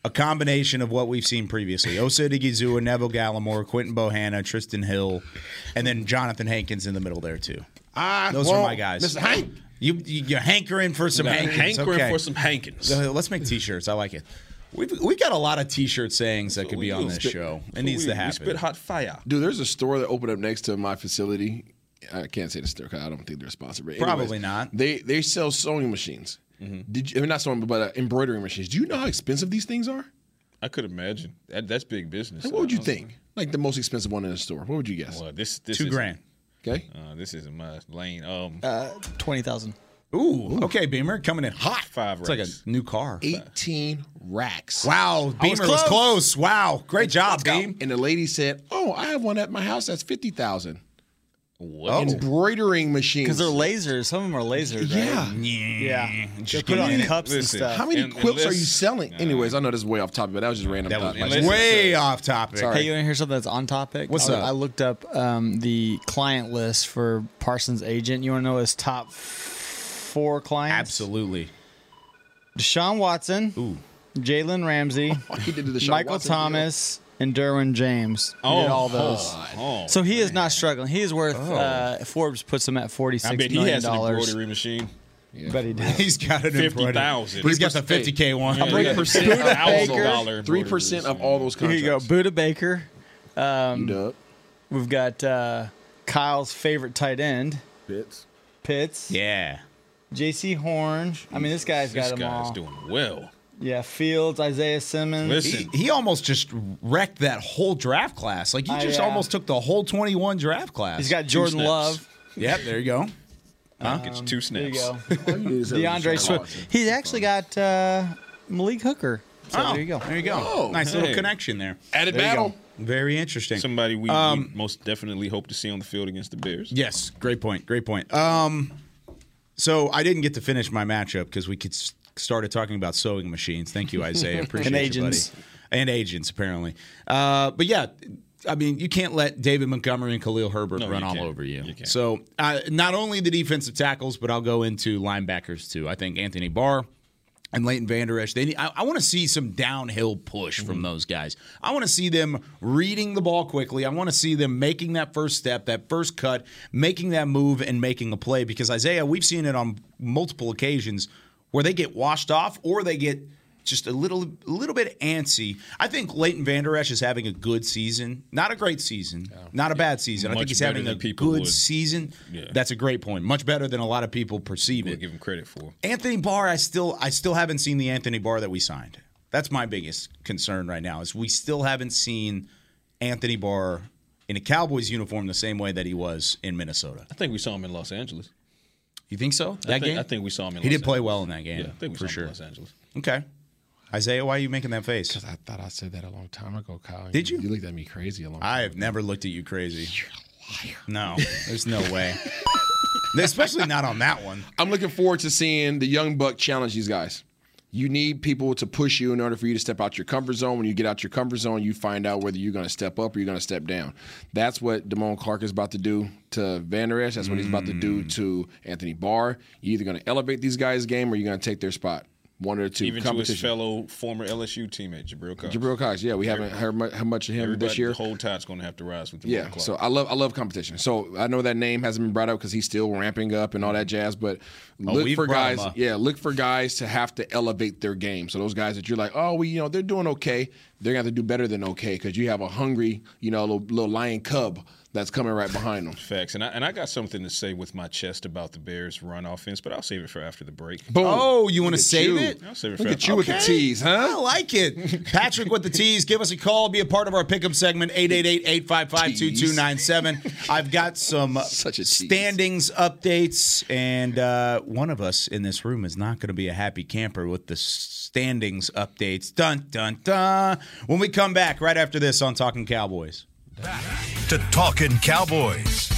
Speaker 2: a combination of what we've seen previously: Osa Odighizuwa, Neville Gallimore, Quinton Bohanna, Trysten Hill, and then Jonathan Hankins in the middle there too.
Speaker 3: Ah,
Speaker 2: Those
Speaker 3: well,
Speaker 2: are my guys.
Speaker 3: Mr. Hank.
Speaker 2: You, you you're hankering for some
Speaker 4: Got
Speaker 2: Hankins.
Speaker 4: hankering
Speaker 2: okay.
Speaker 4: for some Hankins.
Speaker 2: Let's make T-shirts. I like it. We've we got a lot of T-shirt sayings that could be on this
Speaker 4: Spit-
Speaker 2: show. It
Speaker 4: So
Speaker 2: needs
Speaker 4: we-
Speaker 2: to happen.
Speaker 4: We spit hot fire.
Speaker 3: Dude, there's a store that opened up next to my facility. I can't say the stir because I don't think they're sponsored. But anyways,
Speaker 2: Probably not.
Speaker 3: They they sell sewing machines. Mm-hmm. Did you, I not sewing, but uh, embroidery machines. Do you know how expensive these things are?
Speaker 4: I could imagine. That, that's big business.
Speaker 3: Like, what would you think? Like the most expensive one in the store. What would you guess?
Speaker 4: Well, this, this
Speaker 2: two grand.
Speaker 3: Okay.
Speaker 4: Uh, this isn't my lane. Um,
Speaker 7: uh, twenty thousand.
Speaker 2: Ooh, okay, Beamer coming in hot.
Speaker 4: Five racks.
Speaker 2: It's like a new car.
Speaker 3: 18 racks.
Speaker 2: Wow, Beamer was close. was close. Wow, great job, Beam.
Speaker 3: And the lady said, Oh, I have one at my house that's 50,000. Whoa.
Speaker 4: Oh.
Speaker 3: embroidering machines
Speaker 7: because they're lasers. Some of them are lasers.
Speaker 3: Yeah,
Speaker 7: right? yeah.
Speaker 2: Just
Speaker 7: put on cups
Speaker 4: listen, and
Speaker 7: stuff.
Speaker 3: How many quilts are you selling? Anyways, I know this is way off topic, but that was just random.
Speaker 2: That was way so. off topic.
Speaker 3: Sorry.
Speaker 7: Hey, you want to hear something that's on topic?
Speaker 2: What's
Speaker 7: I,
Speaker 2: up?
Speaker 7: I looked up um, the client list for Parsons agent. You want to know his top four clients?
Speaker 2: Absolutely.
Speaker 7: Deshaun Watson.
Speaker 2: Ooh.
Speaker 7: Jalen Ramsey. [laughs] Michael
Speaker 3: Watson Thomas. Deal.
Speaker 7: Thomas, and Derwin James. He did all those.
Speaker 4: Oh,
Speaker 7: So he is not struggling. He is worth. Uh, Forbes puts him at forty
Speaker 4: I
Speaker 7: six
Speaker 4: bet he
Speaker 7: million
Speaker 4: has an
Speaker 7: dollars.
Speaker 4: embroidery machine.
Speaker 7: But he does. [laughs]
Speaker 2: He's got an
Speaker 4: 50,000.
Speaker 2: He's got the 50k one.
Speaker 4: Yeah,
Speaker 3: Three
Speaker 4: yeah.
Speaker 3: percent
Speaker 4: Budda
Speaker 3: of all
Speaker 4: Baker.
Speaker 3: those. Three percent of all those
Speaker 7: Here you go, Budda Baker. Um, we've got uh, Kyle's favorite tight end,
Speaker 3: Pitts.
Speaker 7: Pitts.
Speaker 2: Yeah.
Speaker 7: Jaycee Horn. I mean, this guy's
Speaker 4: This
Speaker 7: got them all.
Speaker 4: This guy's
Speaker 7: all.
Speaker 4: doing well.
Speaker 7: Yeah, Fields, Isaiah Simmons.
Speaker 4: Listen,
Speaker 2: He, he almost just wrecked that whole draft class. Like he
Speaker 7: Uh,
Speaker 2: just
Speaker 7: yeah.
Speaker 2: almost took the whole 21 draft class.
Speaker 7: He's got Jordan. Love.
Speaker 2: Yep, there you go.
Speaker 4: Huh? Get you two
Speaker 7: There
Speaker 4: snaps.
Speaker 7: you go. [laughs] DeAndre Swift. He's actually got uh, Malik Hooker. So
Speaker 2: oh,
Speaker 7: there you go.
Speaker 2: There you go.
Speaker 3: Oh,
Speaker 2: nice little connection there.
Speaker 3: Added
Speaker 2: There
Speaker 3: battle.
Speaker 2: Very interesting.
Speaker 4: Somebody we,
Speaker 2: Um,
Speaker 4: we most definitely hope to see on the field against the Bears.
Speaker 2: Yes, great point. Great point. Um, so I didn't get to finish my matchup because we could s- started talking about sewing machines. Thank you, Isaiah. [laughs] Appreciate
Speaker 7: And
Speaker 2: you,
Speaker 7: agents.
Speaker 2: buddy. And agents, apparently. Uh, but yeah, I mean, you can't let David Montgomery and Khalil Herbert
Speaker 4: No,
Speaker 2: run all over you.
Speaker 4: You.
Speaker 2: So uh, not only the defensive tackles, but I'll go into linebackers too. I think Anthony Barr and Leighton Vander Esch. They need, I, I want to see some downhill push
Speaker 4: Mm-hmm.
Speaker 2: from those guys. I want to see them reading the ball quickly. I want to see them making that first step, that first cut, making that move, and making a play. Because Isaiah, we've seen it on multiple occasions where they get washed off or they get just a little a little bit antsy. I think Leighton Vander Esch is having a good season. Not a great season. Not a bad season. I think he's having a good
Speaker 4: would-
Speaker 2: season.
Speaker 4: Yeah.
Speaker 2: That's a great point. Much better than a lot of people perceive
Speaker 4: We'll
Speaker 2: it.
Speaker 4: give him credit for.
Speaker 2: Anthony Barr, I still I still haven't seen the Anthony Barr that we signed. That's my biggest concern right now. Is we still haven't seen Anthony Barr in a Cowboys uniform the same way that he was in Minnesota.
Speaker 4: I think we saw him in Los Angeles.
Speaker 2: You think so? That
Speaker 4: I think,
Speaker 2: game?
Speaker 4: I think we saw him in
Speaker 2: He
Speaker 4: Los
Speaker 2: did play well in that game.
Speaker 4: Yeah, I think we
Speaker 2: for
Speaker 4: saw
Speaker 2: sure.
Speaker 4: in Los Angeles.
Speaker 2: Okay. Isaiah, why are you making that face?
Speaker 3: Because I thought I said that a long time ago, Kyle.
Speaker 2: Did you?
Speaker 3: You looked at me crazy a long time
Speaker 2: I have never looked at you crazy. You're a liar. No, [laughs] there's no way. Especially not on that one.
Speaker 3: I'm looking forward to seeing the young buck challenge these guys. You need people to push you in order for you to step out your comfort zone. When you get out your comfort zone, you find out whether you're going to step up or you're going to step down. That's what Damone Clark is about to do to Vander Esch. That's what he's about to do
Speaker 4: Mm.
Speaker 3: to Anthony Barr. You're either going to elevate these guys' game or you're going to take their spot. One or two.
Speaker 4: Even to his fellow former LSU teammate Jabril Cox.
Speaker 3: Jabril Cox, yeah, we haven't heard much, of him
Speaker 4: Everybody,
Speaker 3: this year.
Speaker 4: The whole tide's going to have to rise with the
Speaker 3: Yeah, so I love I love competition. So I know that name hasn't been brought up because he's still ramping up and all that jazz. But
Speaker 2: Oh,
Speaker 3: look
Speaker 2: we've
Speaker 3: for guys, yeah, look for guys to have to elevate their game. So those guys that you're like, oh, we, you know, they're doing okay. They're gonna have to do better than okay because you have a hungry, you know, little, little lion cub that's coming right behind them.
Speaker 4: Facts, and I, and I got something to say with my chest about the Bears' run offense, but I'll save it for after the break.
Speaker 3: Boom.
Speaker 2: Oh, you want to save
Speaker 3: you.
Speaker 2: it?
Speaker 4: I'll save it
Speaker 3: Look
Speaker 4: for
Speaker 3: at
Speaker 4: after
Speaker 3: you with the
Speaker 2: Okay.
Speaker 3: huh?
Speaker 2: I like it. Patrick with the tease. Give us a call. Be a part of our pickup segment, 888-855-2297. [laughs] I've got some
Speaker 3: Such a tease.
Speaker 2: standings updates, and uh, one of us in this room is not going to be a happy camper with the standings updates. Dun, dun, dun. When we come back right after this on Talking Cowboys.
Speaker 1: To Talking Cowboys.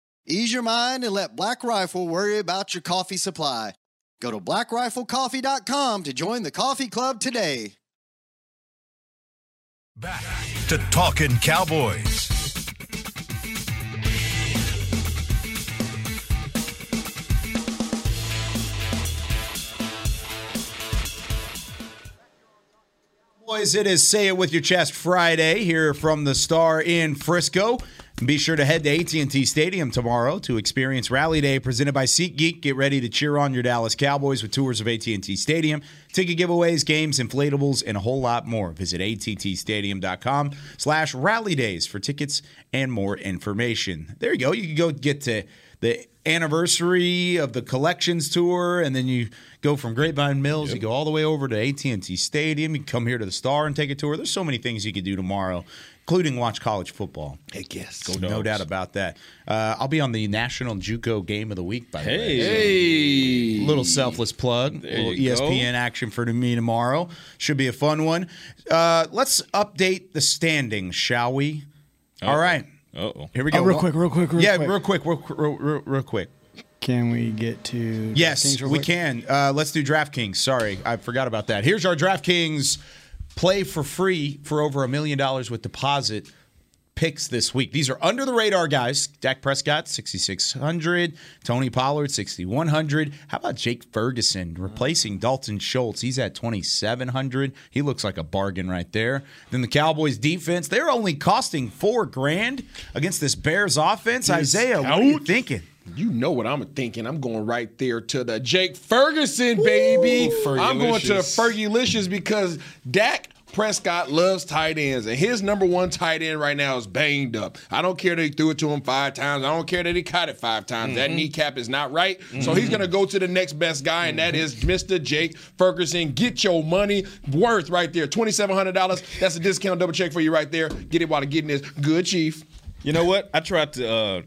Speaker 6: Ease your mind and let Black Rifle worry about your coffee supply. Go to blackriflecoffee.com to join the coffee club today.
Speaker 1: Back to Talking Cowboys.
Speaker 2: Boys boys, it is Say It With Your Chest Friday here from the Star in Frisco. Be sure to head to AT&T Stadium tomorrow to experience Rally Day presented by SeatGeek. Get ready to cheer on your Dallas Cowboys with tours of AT&T Stadium, ticket giveaways, games, inflatables, and a whole lot more. Visit attstadium.com slash rally days for tickets and more information. There you go. You can go get to the anniversary of the collections tour and then you go from grapevine mills you go all the way over to at&t stadium you come here to the star and take a tour there's so many things you could do tomorrow including watch college football
Speaker 3: Heck yes.
Speaker 2: no
Speaker 4: Dogs.
Speaker 2: doubt about that uh, i'll be on the national juco game of the week by the way
Speaker 4: Hey.
Speaker 3: Hey.
Speaker 2: little selfless plug
Speaker 4: There
Speaker 2: little
Speaker 4: you go.
Speaker 2: espn action for me tomorrow should be a fun one uh, let's update the standings shall we all right
Speaker 4: Uh-oh.
Speaker 2: here we go
Speaker 7: Oh, real quick, real quick, real
Speaker 2: yeah
Speaker 7: quick.
Speaker 2: real quick real, real, real, real quick
Speaker 7: Can we get to
Speaker 2: Yes,
Speaker 7: DraftKings real
Speaker 2: we can. Uh, let's do DraftKings. Sorry, I forgot about that. Here's our DraftKings play for free for over a million dollars with deposit picks this week. These are under the radar guys. Dak Prescott, 6,600. Tony Pollard, 6,100. How about Jake Ferguson replacing Dalton Schultz? He's at 2,700. He looks like a bargain right there. Then the Cowboys defense, they're only costing four grand against this Bears offense. Isaiah, what are you thinking?
Speaker 3: You know what I'm thinking. I'm going right there to the Jake Ferguson, baby. I'm going to the Fergulicious because Dak Prescott loves tight ends, and his number one tight end right now is banged up. I don't care that he threw it to him five times. I don't care that he caught it five times. That mm-hmm. kneecap is not right. So mm-hmm. he's going to go to the next best guy, and that is mm-hmm. Mr. Jake Ferguson. Get your money worth right there. $2,700. That's a discount double check for you right there. Get it while the getting is good, Chief.
Speaker 4: You know what? I tried to uh,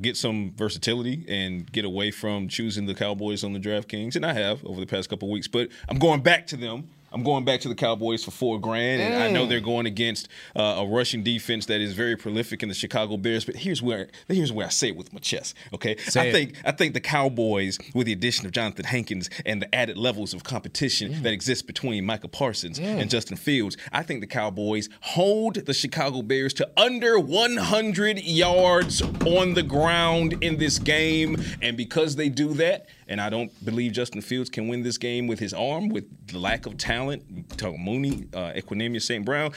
Speaker 4: get some versatility and get away from choosing the Cowboys on the DraftKings, and I have over the past couple weeks. But I'm going back to them. I'm going back to the Cowboys for four grand, and I know they're going against uh, a rushing defense that is very prolific in the Chicago Bears. But here's where here's where I say it with my chest. Okay,
Speaker 2: Say
Speaker 4: I
Speaker 2: it.
Speaker 4: think I think the Cowboys, with the addition of Jonathan Hankins and the added levels of competition that exists between Micah Parsons and Justin Fields, I think the Cowboys hold the Chicago Bears to under 100 yards on the ground in this game. And because they do that, and I don't believe Justin Fields can win this game with his arm, with the lack of talent, Talk Mooney, uh, St. Brown.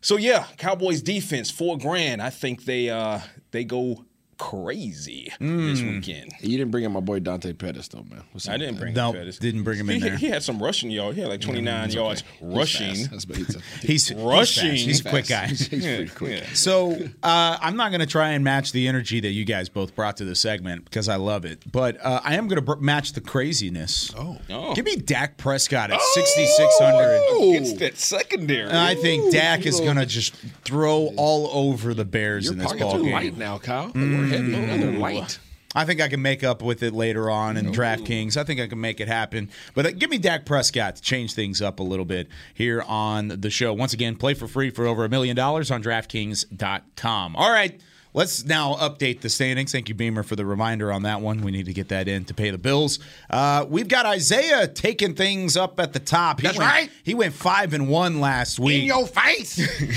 Speaker 4: So yeah, Cowboys defense, four grand. I think they uh they go crazy this weekend.
Speaker 3: You didn't bring in my boy Dante Pettis, though, man. What's
Speaker 4: I didn't bring
Speaker 2: No,
Speaker 4: him Pettis.
Speaker 2: didn't bring him in
Speaker 4: he,
Speaker 2: there.
Speaker 4: He had some rushing yards. He had like 29
Speaker 3: It's
Speaker 4: yards
Speaker 3: okay. He's
Speaker 4: rushing.
Speaker 3: fast. That's- he's a-
Speaker 2: He's
Speaker 4: Rushing.
Speaker 2: He's, fast. [laughs] He's a quick guy. [laughs]
Speaker 3: He's pretty quick.
Speaker 4: yeah.
Speaker 2: So uh, I'm not going to try and match the energy that you guys both brought to the segment because I love it, but uh, I am going to br- match the craziness. Oh.
Speaker 4: Oh.
Speaker 2: give me Dak Prescott at 6,600.
Speaker 4: It's that secondary.
Speaker 2: And I think Dak is going to just throw all over the Bears
Speaker 3: Your
Speaker 2: in this
Speaker 3: pockets
Speaker 2: ball
Speaker 3: are
Speaker 2: game.
Speaker 3: light now, Kyle. They were heavy. Now they're light.
Speaker 2: I think I can make up with it later on in DraftKings. I think I can make it happen. But uh, give me Dak Prescott to change things up a little bit here on the show. Once again, play for free for over a million dollars on DraftKings.com. All right. Let's now update the standings. Thank you, Beamer, for the reminder on that one. We need to get that in to pay the bills. Uh, we've got Isaiah taking things up at the top. He
Speaker 3: That's
Speaker 2: went,
Speaker 3: right.
Speaker 2: He went five and one last week.
Speaker 3: In your face.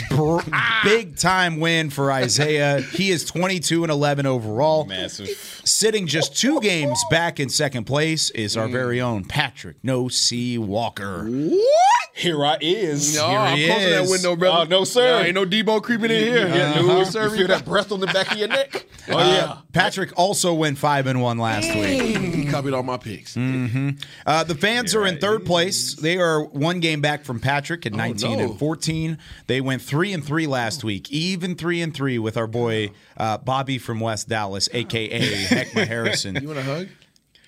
Speaker 3: [laughs]
Speaker 2: Big time win for Isaiah. He is 22 and 11 overall.
Speaker 4: Massive.
Speaker 2: Sitting just two games back in second place is our very own Patrick No C Walker. What?
Speaker 4: Here I is.
Speaker 3: No,
Speaker 2: Here
Speaker 3: I'm
Speaker 2: he
Speaker 3: closing that
Speaker 2: is.
Speaker 3: window, brother.
Speaker 4: Oh, no, sir.
Speaker 3: Nah, ain't no Deebo creeping in here.
Speaker 4: Uh-huh.
Speaker 3: no,
Speaker 4: You feel that breath on the back of your neck? Oh,
Speaker 2: Uh,
Speaker 4: yeah.
Speaker 2: Patrick also went five and one last week.
Speaker 3: He copied all my picks.
Speaker 2: Uh, the fans are in third place. They are one game back from Patrick at 19
Speaker 3: no.
Speaker 2: and 14. They went three and three last week, even three and three with our boy uh, Bobby from West Dallas, aka Heckma [laughs] Harrison.
Speaker 3: You want a hug?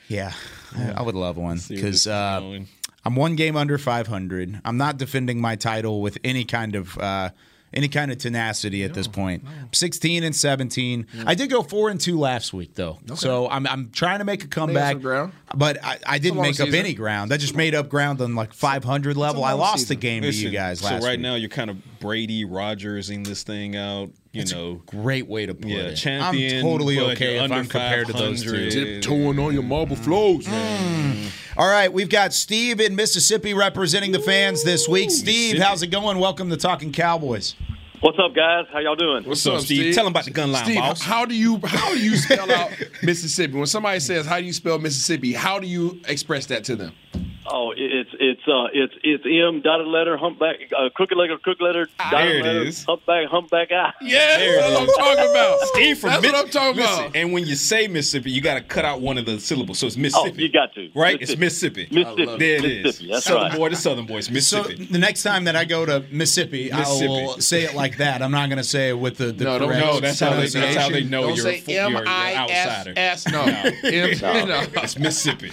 Speaker 2: Yeah, I- I would love one because uh. I'm one game under 500. I'm not defending my title with any kind of uh, any kind of tenacity at this point. 16 and 17. I did go four and two last week though, so I'm I'm trying to make a comeback.
Speaker 3: ground.
Speaker 2: But I, I didn't
Speaker 3: long
Speaker 2: make up any ground. I just made up ground on like 500 level. I lost
Speaker 3: season.
Speaker 2: the game to you
Speaker 4: Listen,
Speaker 2: guys
Speaker 4: so right
Speaker 2: week.
Speaker 4: now you're kind of Brady Rodgersing this thing out. You know,
Speaker 2: Great way to put
Speaker 4: yeah,
Speaker 2: it.
Speaker 4: champion.
Speaker 2: I'm totally okay if I'm compared to those two.
Speaker 4: 500.
Speaker 3: Tiptoeing on your marble flows. Mm.
Speaker 2: All right, we've got Steve in Mississippi representing the fans this week. Steve, how's it going? Welcome to Talking Cowboys.
Speaker 8: What's up, guys? How y'all doing?
Speaker 4: What's up, Steve? Tell them about the gun line,
Speaker 3: Steve,
Speaker 4: boss.
Speaker 3: how do you how do you spell out [laughs] Mississippi? When somebody says how do you spell Mississippi, how do you express that to them?
Speaker 8: Oh, it's it's uh it's it's M dotted letter humpback uh, crooked letter crooked letter dotted
Speaker 4: there it
Speaker 8: letter
Speaker 4: is.
Speaker 8: humpback humpback eye.
Speaker 3: Yeah, that's
Speaker 4: it
Speaker 3: what I'm talking about.
Speaker 4: Steve from
Speaker 3: That's
Speaker 4: Miss-
Speaker 3: what I'm talking
Speaker 4: listen,
Speaker 3: about.
Speaker 4: And when you say Mississippi, you got to cut out one of the syllables. So it's
Speaker 8: Oh,
Speaker 4: Mississippi.
Speaker 8: you got to
Speaker 4: right? It's Mississippi.
Speaker 8: Mississippi.
Speaker 4: There it is.
Speaker 8: Mississippi, that's
Speaker 4: Southern
Speaker 8: right.
Speaker 4: boy to Southern boy. It's
Speaker 2: So
Speaker 4: Mississippi.
Speaker 2: the next time that I go to Mississippi, I will say it like that. I'm not going to say it with the, the
Speaker 3: No, don't-
Speaker 2: correct
Speaker 4: no, that's how they- that's how they know
Speaker 3: Don't
Speaker 4: you're,
Speaker 3: say
Speaker 4: a fo- you're, you're an outsider.
Speaker 3: M-I-S-S. No. [laughs] M- no.
Speaker 4: It's Mississippi.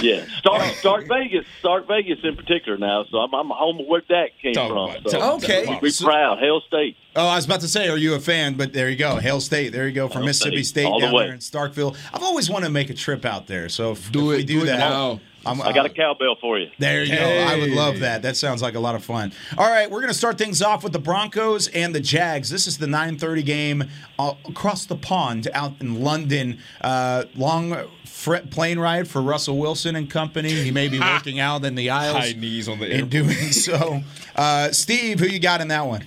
Speaker 8: Yeah, start start [laughs] Vegas, start Vegas in particular now. So I'm I'm home where that came
Speaker 4: Talk
Speaker 8: from.
Speaker 4: about.
Speaker 8: So
Speaker 2: Okay.
Speaker 4: talk about
Speaker 8: be.
Speaker 2: So-
Speaker 8: proud, Hell State.
Speaker 2: Oh, I was about to say, are you a fan? But there you go, Hail State. There you go from
Speaker 8: Hail
Speaker 2: Mississippi
Speaker 8: State,
Speaker 2: State
Speaker 8: all the
Speaker 2: down there in Starkville. I've always wanted to make a trip out there. So if,
Speaker 3: Do
Speaker 2: if
Speaker 3: it.
Speaker 2: we do,
Speaker 3: Do it
Speaker 2: that,
Speaker 3: now.
Speaker 2: I'm,
Speaker 8: I got
Speaker 2: uh,
Speaker 8: a cowbell for you.
Speaker 2: There you go. I would love that. That sounds like a lot of fun. All right, we're going to start things off with the Broncos and the Jags. This is the 9:30 game uh, across the pond out in London. Uh, long fr- plane ride for Russell Wilson and company. He may be [laughs] working out in the aisles
Speaker 4: High knees on the
Speaker 2: in doing [laughs] so. Uh, Steve, who you got in that one?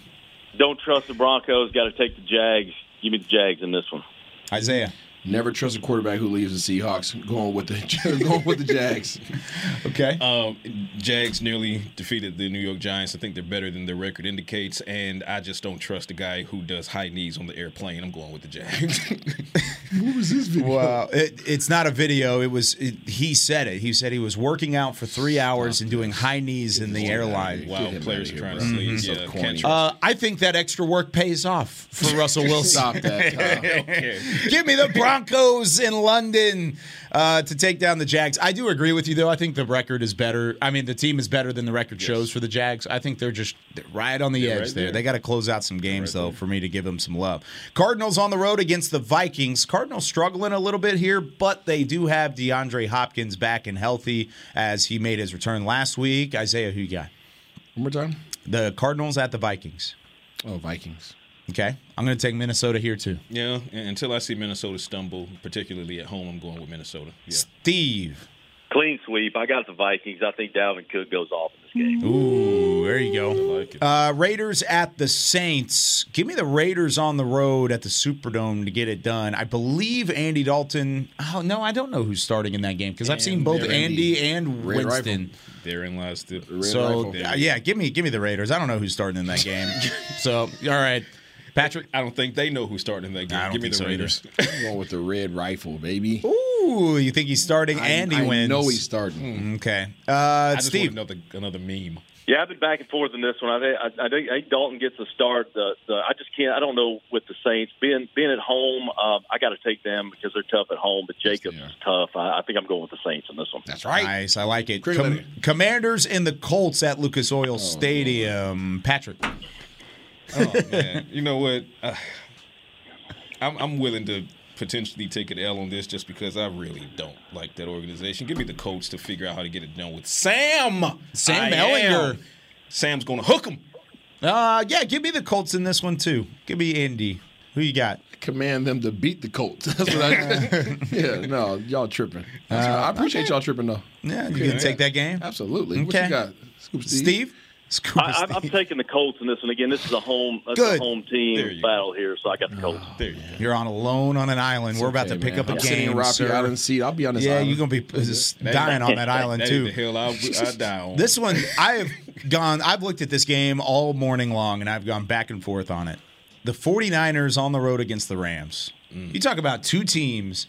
Speaker 8: Don't trust the Broncos. Got to take the Jags. Give me the Jags in this one.
Speaker 2: Isaiah.
Speaker 3: Never trust a quarterback who leaves the Seahawks. Going with the [laughs] going with the Jags.
Speaker 2: Okay.
Speaker 4: Um, Jags nearly defeated the New York Giants. I think they're better than their record indicates, and I just don't trust the guy who does high knees on the airplane. I'm going with the Jags. [laughs]
Speaker 3: what was this video?
Speaker 2: Well, it, it's not a video. It was. It, he said it. He said he was working out for three hours and doing high knees in the airline.
Speaker 3: Wow,
Speaker 4: players are trying
Speaker 3: bro.
Speaker 4: to sleep.
Speaker 3: So
Speaker 4: Yeah,
Speaker 3: corny.
Speaker 2: Uh, I think that extra work pays off for [laughs] Russell Wilson.
Speaker 3: Stop that. [laughs]
Speaker 2: Give me the Broncos in London uh, to take down the Jags. I do agree with you, though. I think the record is better. I mean, the team is better than the record shows for the Jags. I think they're just they're right on the
Speaker 4: They're
Speaker 2: edge
Speaker 4: right
Speaker 2: there.
Speaker 4: there.
Speaker 2: They got to close out some games, though, for me to give them some love. Cardinals on the road against the Vikings. Cardinals struggling a little bit here, but they do have DeAndre Hopkins back and healthy as he made his return last week. Isaiah, who you got?
Speaker 3: One more time.
Speaker 2: The Cardinals at the Vikings.
Speaker 3: Oh, Vikings.
Speaker 2: Okay. I'm going to take Minnesota here, too.
Speaker 4: Yeah, and until I see Minnesota stumble, particularly at home, I'm going with Minnesota. Yeah.
Speaker 2: Steve.
Speaker 8: Clean sweep. I got the Vikings. I think Dalvin Cook goes off in this game.
Speaker 2: Ooh, there you go.
Speaker 4: like it.
Speaker 2: Uh, Raiders at the Saints. Give me the Raiders on the road at the Superdome to get it done. I believe Andy Dalton. Oh no, I don't know who's starting in that game because I've seen both
Speaker 4: they're
Speaker 2: Andy and
Speaker 3: Red
Speaker 2: Winston.
Speaker 4: Therein lies the
Speaker 2: So
Speaker 3: Rifle.
Speaker 2: uh, yeah, give me give me the Raiders. I don't know who's starting in that game. [laughs] so all right, Patrick.
Speaker 4: I don't think they know who's starting in that game.
Speaker 2: I don't
Speaker 4: Give me
Speaker 2: think
Speaker 4: the
Speaker 2: so
Speaker 4: Raiders. [laughs]
Speaker 3: I'm going with the red rifle, baby.
Speaker 2: Ooh, you think he's starting
Speaker 3: I,
Speaker 2: and he
Speaker 3: I
Speaker 2: wins?
Speaker 3: know he's starting.
Speaker 2: Okay, uh,
Speaker 4: I just
Speaker 2: Steve.
Speaker 4: another another meme.
Speaker 8: Yeah, I've been back and forth in this one. I think I, I think Dalton gets a start. The, the I just can't. I don't know with the Saints being being at home. Um, I got to take them because they're tough at home. But Jacobs
Speaker 3: they are.
Speaker 8: is tough. I, I think I'm going with the Saints in this one.
Speaker 3: That's right.
Speaker 2: Nice, I like it. Com- Commanders and the Colts at Lucas
Speaker 3: Oh,
Speaker 2: Oil Stadium. Patrick.
Speaker 4: Oh man, [laughs] you know what? Uh, I'm, I'm willing to potentially take an L on this just because I really don't like that organization. Give me the coach to figure out how to get it done with Sam.
Speaker 2: Sam
Speaker 4: I
Speaker 2: Ehlinger.
Speaker 4: am. Sam's gonna hook him.
Speaker 2: Uh, yeah, give me the Colts in this one too. Give me Indy. Who you got?
Speaker 3: Command them to beat the Colts. [laughs] That's what I. [laughs] yeah, no, y'all tripping. That's right. I appreciate y'all tripping though.
Speaker 2: Yeah, you gonna take that game?
Speaker 3: Absolutely. What
Speaker 2: Okay.
Speaker 3: you got, Scoop Steve?
Speaker 2: Steve? Scoop
Speaker 8: I, I'm, I'm taking the Colts in this one again. This is a home that's
Speaker 2: Good.
Speaker 8: a home team
Speaker 4: you go.
Speaker 8: battle here, so I got the oh, Colts.
Speaker 4: There you go.
Speaker 2: You're on alone on an island. We're about
Speaker 3: Okay,
Speaker 2: to pick
Speaker 3: man.
Speaker 2: up a
Speaker 3: I'm
Speaker 2: game.
Speaker 3: sitting in Rocky
Speaker 2: sir.
Speaker 3: Island seat. I'll be on this
Speaker 2: Yeah,
Speaker 3: island.
Speaker 2: you're gonna be just dying on that [laughs] island
Speaker 4: That
Speaker 2: too.
Speaker 4: ain't the hell I, I die on.
Speaker 2: This one, I have gone, I've looked at this game all morning long and I've gone back and forth on it. The 49ers on the road against the Rams. Mm. You talk about two teams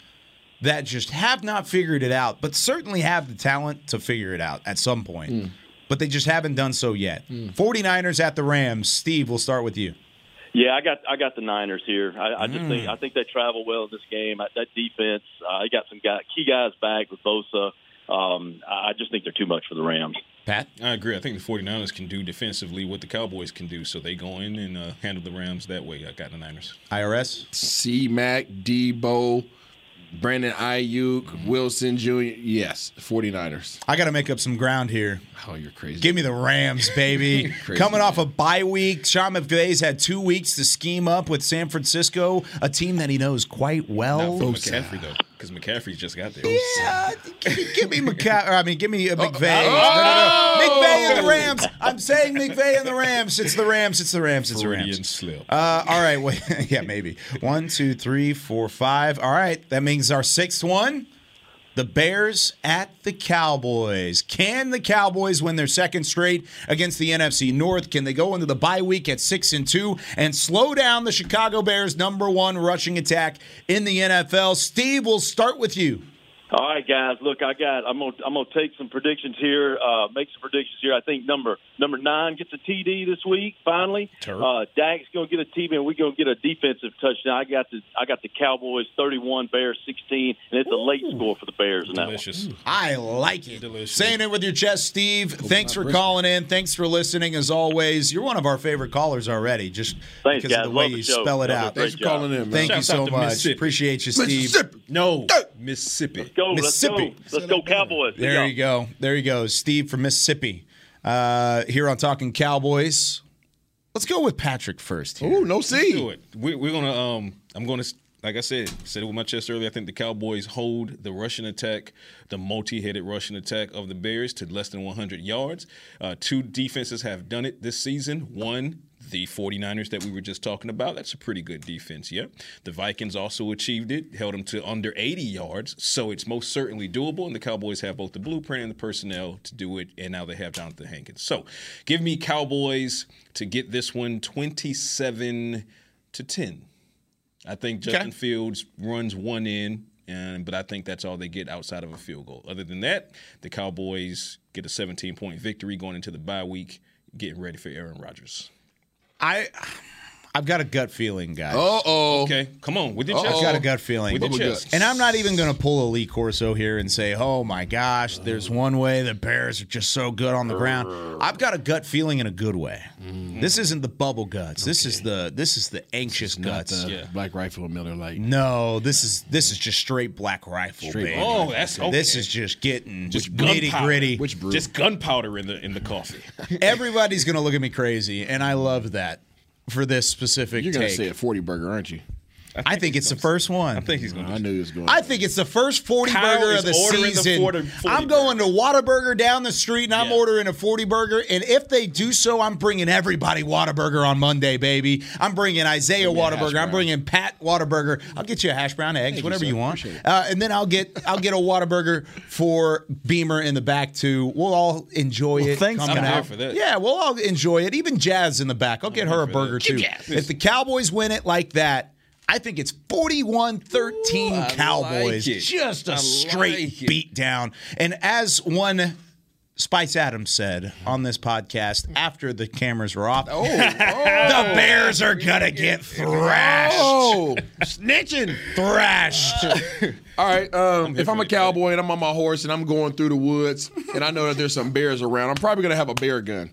Speaker 2: that just have not figured it out, but certainly have the talent to figure it out at some point. Mm. But they just haven't done so yet. 49ers at the Rams. Steve, we'll start with you.
Speaker 8: Yeah, I got I got the Niners here. I, I just
Speaker 2: Mm.
Speaker 8: think I think they travel well in this game. I, that defense, uh, I got some guy, key guys back with Bosa. Um, I I just think they're too much for the Rams.
Speaker 2: Pat?
Speaker 4: I agree. I think the 49ers can do defensively what the Cowboys can do, so they go in and uh, handle the Rams that way. I got the Niners.
Speaker 2: IRS?
Speaker 3: C Mac, Deebo, Brandon Aiyuk, Wilson Jr. Yes, 49ers.
Speaker 2: I got to make up some ground here.
Speaker 3: Oh, you're crazy.
Speaker 2: Give me the Rams, baby. [laughs]
Speaker 3: Crazy,
Speaker 2: Coming off a
Speaker 3: man.
Speaker 2: bye week, Sean McVay's had two weeks to scheme up with San Francisco, a team that he knows quite well.
Speaker 4: Not for McCaffrey though, because McCaffrey just got there.
Speaker 2: Yeah, give me, give me McCa- or, I mean, give me uh, McVay.
Speaker 3: oh!
Speaker 2: no, no, no. McVay and the Rams. I'm saying McVay and the Rams. It's the Rams. It's the Rams. It's the Rams.
Speaker 4: slip.
Speaker 2: Uh, all right. Wait, [laughs] yeah, maybe. One, two, three, four, five. All right. That means our sixth one. The Bears at the Cowboys. Can the Cowboys win their second straight against the NFC North? Can they go into the bye week at six and two and slow down the Chicago Bears' number one rushing attack in the NFL? Steve, we'll start with you.
Speaker 8: All right, guys. Look, I got. I'm gonna. I'm gonna take some predictions here. Uh, make some predictions here. I think number number nine gets a TD this week. Finally, uh, Dak's gonna get a TD, and we're gonna get a defensive touchdown. I got the. I got the Cowboys 31, Bears 16, and it's a late score for the Bears. Now,
Speaker 4: delicious.
Speaker 2: I like it. Delicious. Saying it with your chest, Steve. Thanks for calling in. Thanks for listening. As always, you're one of our favorite callers already. Just
Speaker 8: Thanks,
Speaker 2: because
Speaker 8: guys.
Speaker 2: of the way
Speaker 8: Love the
Speaker 2: you
Speaker 8: show.
Speaker 2: spell it
Speaker 8: Love
Speaker 2: out.
Speaker 8: Thanks for job. calling in, man.
Speaker 2: Thank you so much. Appreciate you, Steve.
Speaker 4: Mississippi. No, Mississippi.
Speaker 8: go. Let's
Speaker 2: Mississippi.
Speaker 8: go. Let's go, Cowboys.
Speaker 2: There
Speaker 8: Yeah.
Speaker 2: you go. There you go. Steve from Mississippi. Uh, here on Talking Cowboys. Let's go with Patrick first. Here.
Speaker 3: Ooh, no C.
Speaker 4: do it. We, we're gonna. Um, I'm gonna. Like I said, said it with my chest earlier. I think the Cowboys hold the rushing attack, the multi-headed rushing attack of the Bears to less than 100 yards. Uh, two defenses have done it this season. One, the 49ers that we were just talking about. That's a pretty good defense. Yeah. The Vikings also achieved it, held them to under 80 yards. So it's most certainly doable. And the Cowboys have both the blueprint and the personnel to do it. And now they have Jonathan Hankins. So give me Cowboys to get this one 27 to 10. I think Justin Fields runs one in, and but I think that's all they get outside of a field goal. Other than that, the Cowboys get a 17 point victory going into the bye week, getting ready for Aaron Rodgers.
Speaker 2: I, I've got a gut feeling, guys.
Speaker 3: Uh oh.
Speaker 4: Okay, come on with your
Speaker 2: I've got a gut feeling.
Speaker 4: With your chest.
Speaker 2: And I'm not even going to pull a Lee Corso here and say, oh my gosh, there's one way the Bears are just so good on the ground. I've got a gut feeling in a good way. This isn't the bubble guts. This is the this is the anxious
Speaker 3: Not
Speaker 2: guts.
Speaker 3: the Black Rifle Miller Lite.
Speaker 2: No, this is this is just straight black rifle,
Speaker 3: Straight
Speaker 2: baby.
Speaker 4: Oh, that's okay.
Speaker 2: This is just getting
Speaker 4: just
Speaker 2: nitty gritty.
Speaker 3: Which brew?
Speaker 4: Just gunpowder in the in the coffee. [laughs]
Speaker 2: Everybody's gonna look at me crazy, and I love that for this specific
Speaker 3: You're gonna
Speaker 2: take.
Speaker 3: say a 40 burger, aren't you?
Speaker 2: I think it's the first one.
Speaker 4: I think he's going
Speaker 3: I
Speaker 4: to.
Speaker 3: knew he was going.
Speaker 2: I think it's the first 40
Speaker 4: Kyle
Speaker 2: burger
Speaker 4: is
Speaker 2: of the
Speaker 4: ordering the
Speaker 2: season.
Speaker 4: 40 40
Speaker 2: I'm going to Whataburger down the street and I'm
Speaker 4: Yeah.
Speaker 2: ordering a 40 burger. And if they do so, I'm bringing everybody Whataburger on Monday, baby. I'm bringing Isaiah
Speaker 3: me a
Speaker 2: Whataburger. I'm bringing Pat Whataburger. I'll get you a hash brown, eggs,
Speaker 3: Thank
Speaker 2: whatever
Speaker 3: sir.
Speaker 2: you, want. Uh, and then I'll get I'll get a Whataburger for Beamer in the back too. We'll all enjoy it.
Speaker 7: thanks,
Speaker 2: coming
Speaker 4: I'm here
Speaker 2: out.
Speaker 4: for that.
Speaker 2: Yeah, we'll all enjoy it. Even Jazz in the back. I'll get her a burger
Speaker 4: that.
Speaker 2: too.
Speaker 4: Jazz.
Speaker 2: If the Cowboys win it like that. I think it's 41 13 Cowboys.
Speaker 4: like.
Speaker 2: Just a
Speaker 4: I
Speaker 2: straight
Speaker 4: like
Speaker 2: beat down. And as one Spice Adams said on this podcast after the cameras were off,
Speaker 3: Oh, [laughs]
Speaker 2: the Bears are going to get thrashed.
Speaker 3: oh, snitching.
Speaker 2: Thrashed. [laughs]
Speaker 3: All right. Um, if I'm a
Speaker 4: it,
Speaker 3: cowboy and I'm on my horse and I'm going through the woods and I know that there's some bears around, I'm probably gonna have a bear gun.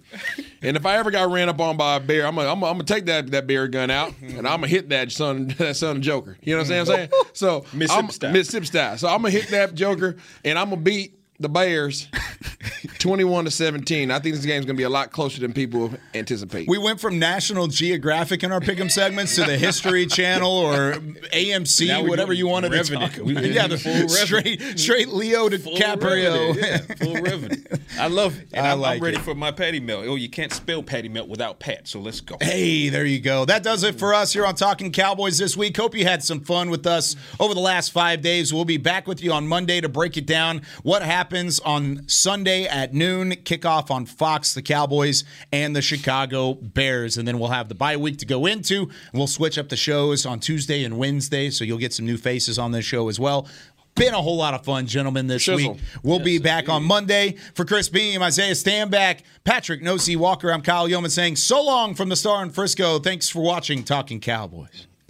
Speaker 3: And if I ever got ran up on by a bear, I'm gonna, I'm gonna, I'm gonna take that, that bear gun out and I'm gonna hit that son [laughs] that son of Joker. You know what I'm saying? So
Speaker 4: Mississippi
Speaker 3: I'm,
Speaker 4: style.
Speaker 3: Mississippi style. So I'm gonna hit that Joker and I'm gonna beat the Bears 21 to 17. I think this game's gonna be a lot closer than people anticipate.
Speaker 2: We went from National Geographic in our pick'em segments to the History Channel or AMC, whatever you wanted
Speaker 4: revenue.
Speaker 2: to talk
Speaker 4: We
Speaker 2: about. Yeah,
Speaker 4: the
Speaker 2: the
Speaker 4: full
Speaker 2: straight, straight Leo
Speaker 4: Full
Speaker 2: DiCaprio.
Speaker 4: revenue, yeah, [laughs] full revenue. I love it. And
Speaker 2: I
Speaker 4: I'm,
Speaker 2: like
Speaker 4: I'm ready
Speaker 2: it.
Speaker 4: for my patty melt. Oh, you can't spell patty melt without Pat, so let's go.
Speaker 2: Hey, there you go. That does it for us here on Talking Cowboys this week. Hope you had some fun with us over the last five days. We'll be back with you on Monday to break it down. What happens on Sunday at noon, kickoff on Fox, the Cowboys and the Chicago Bears. And then we'll have the bye week to go into. We'll switch up the shows on Tuesday and Wednesday, so you'll get some new faces on this show as well. Been a whole lot of fun, gentlemen, this
Speaker 3: Shizzle.
Speaker 2: week. We'll be back on Monday. For Chris Beam, Isaiah Stanback, Patrick No C Walker, I'm Kyle Youmans saying so long from the Star in Frisco. Thanks for watching Talking Cowboys.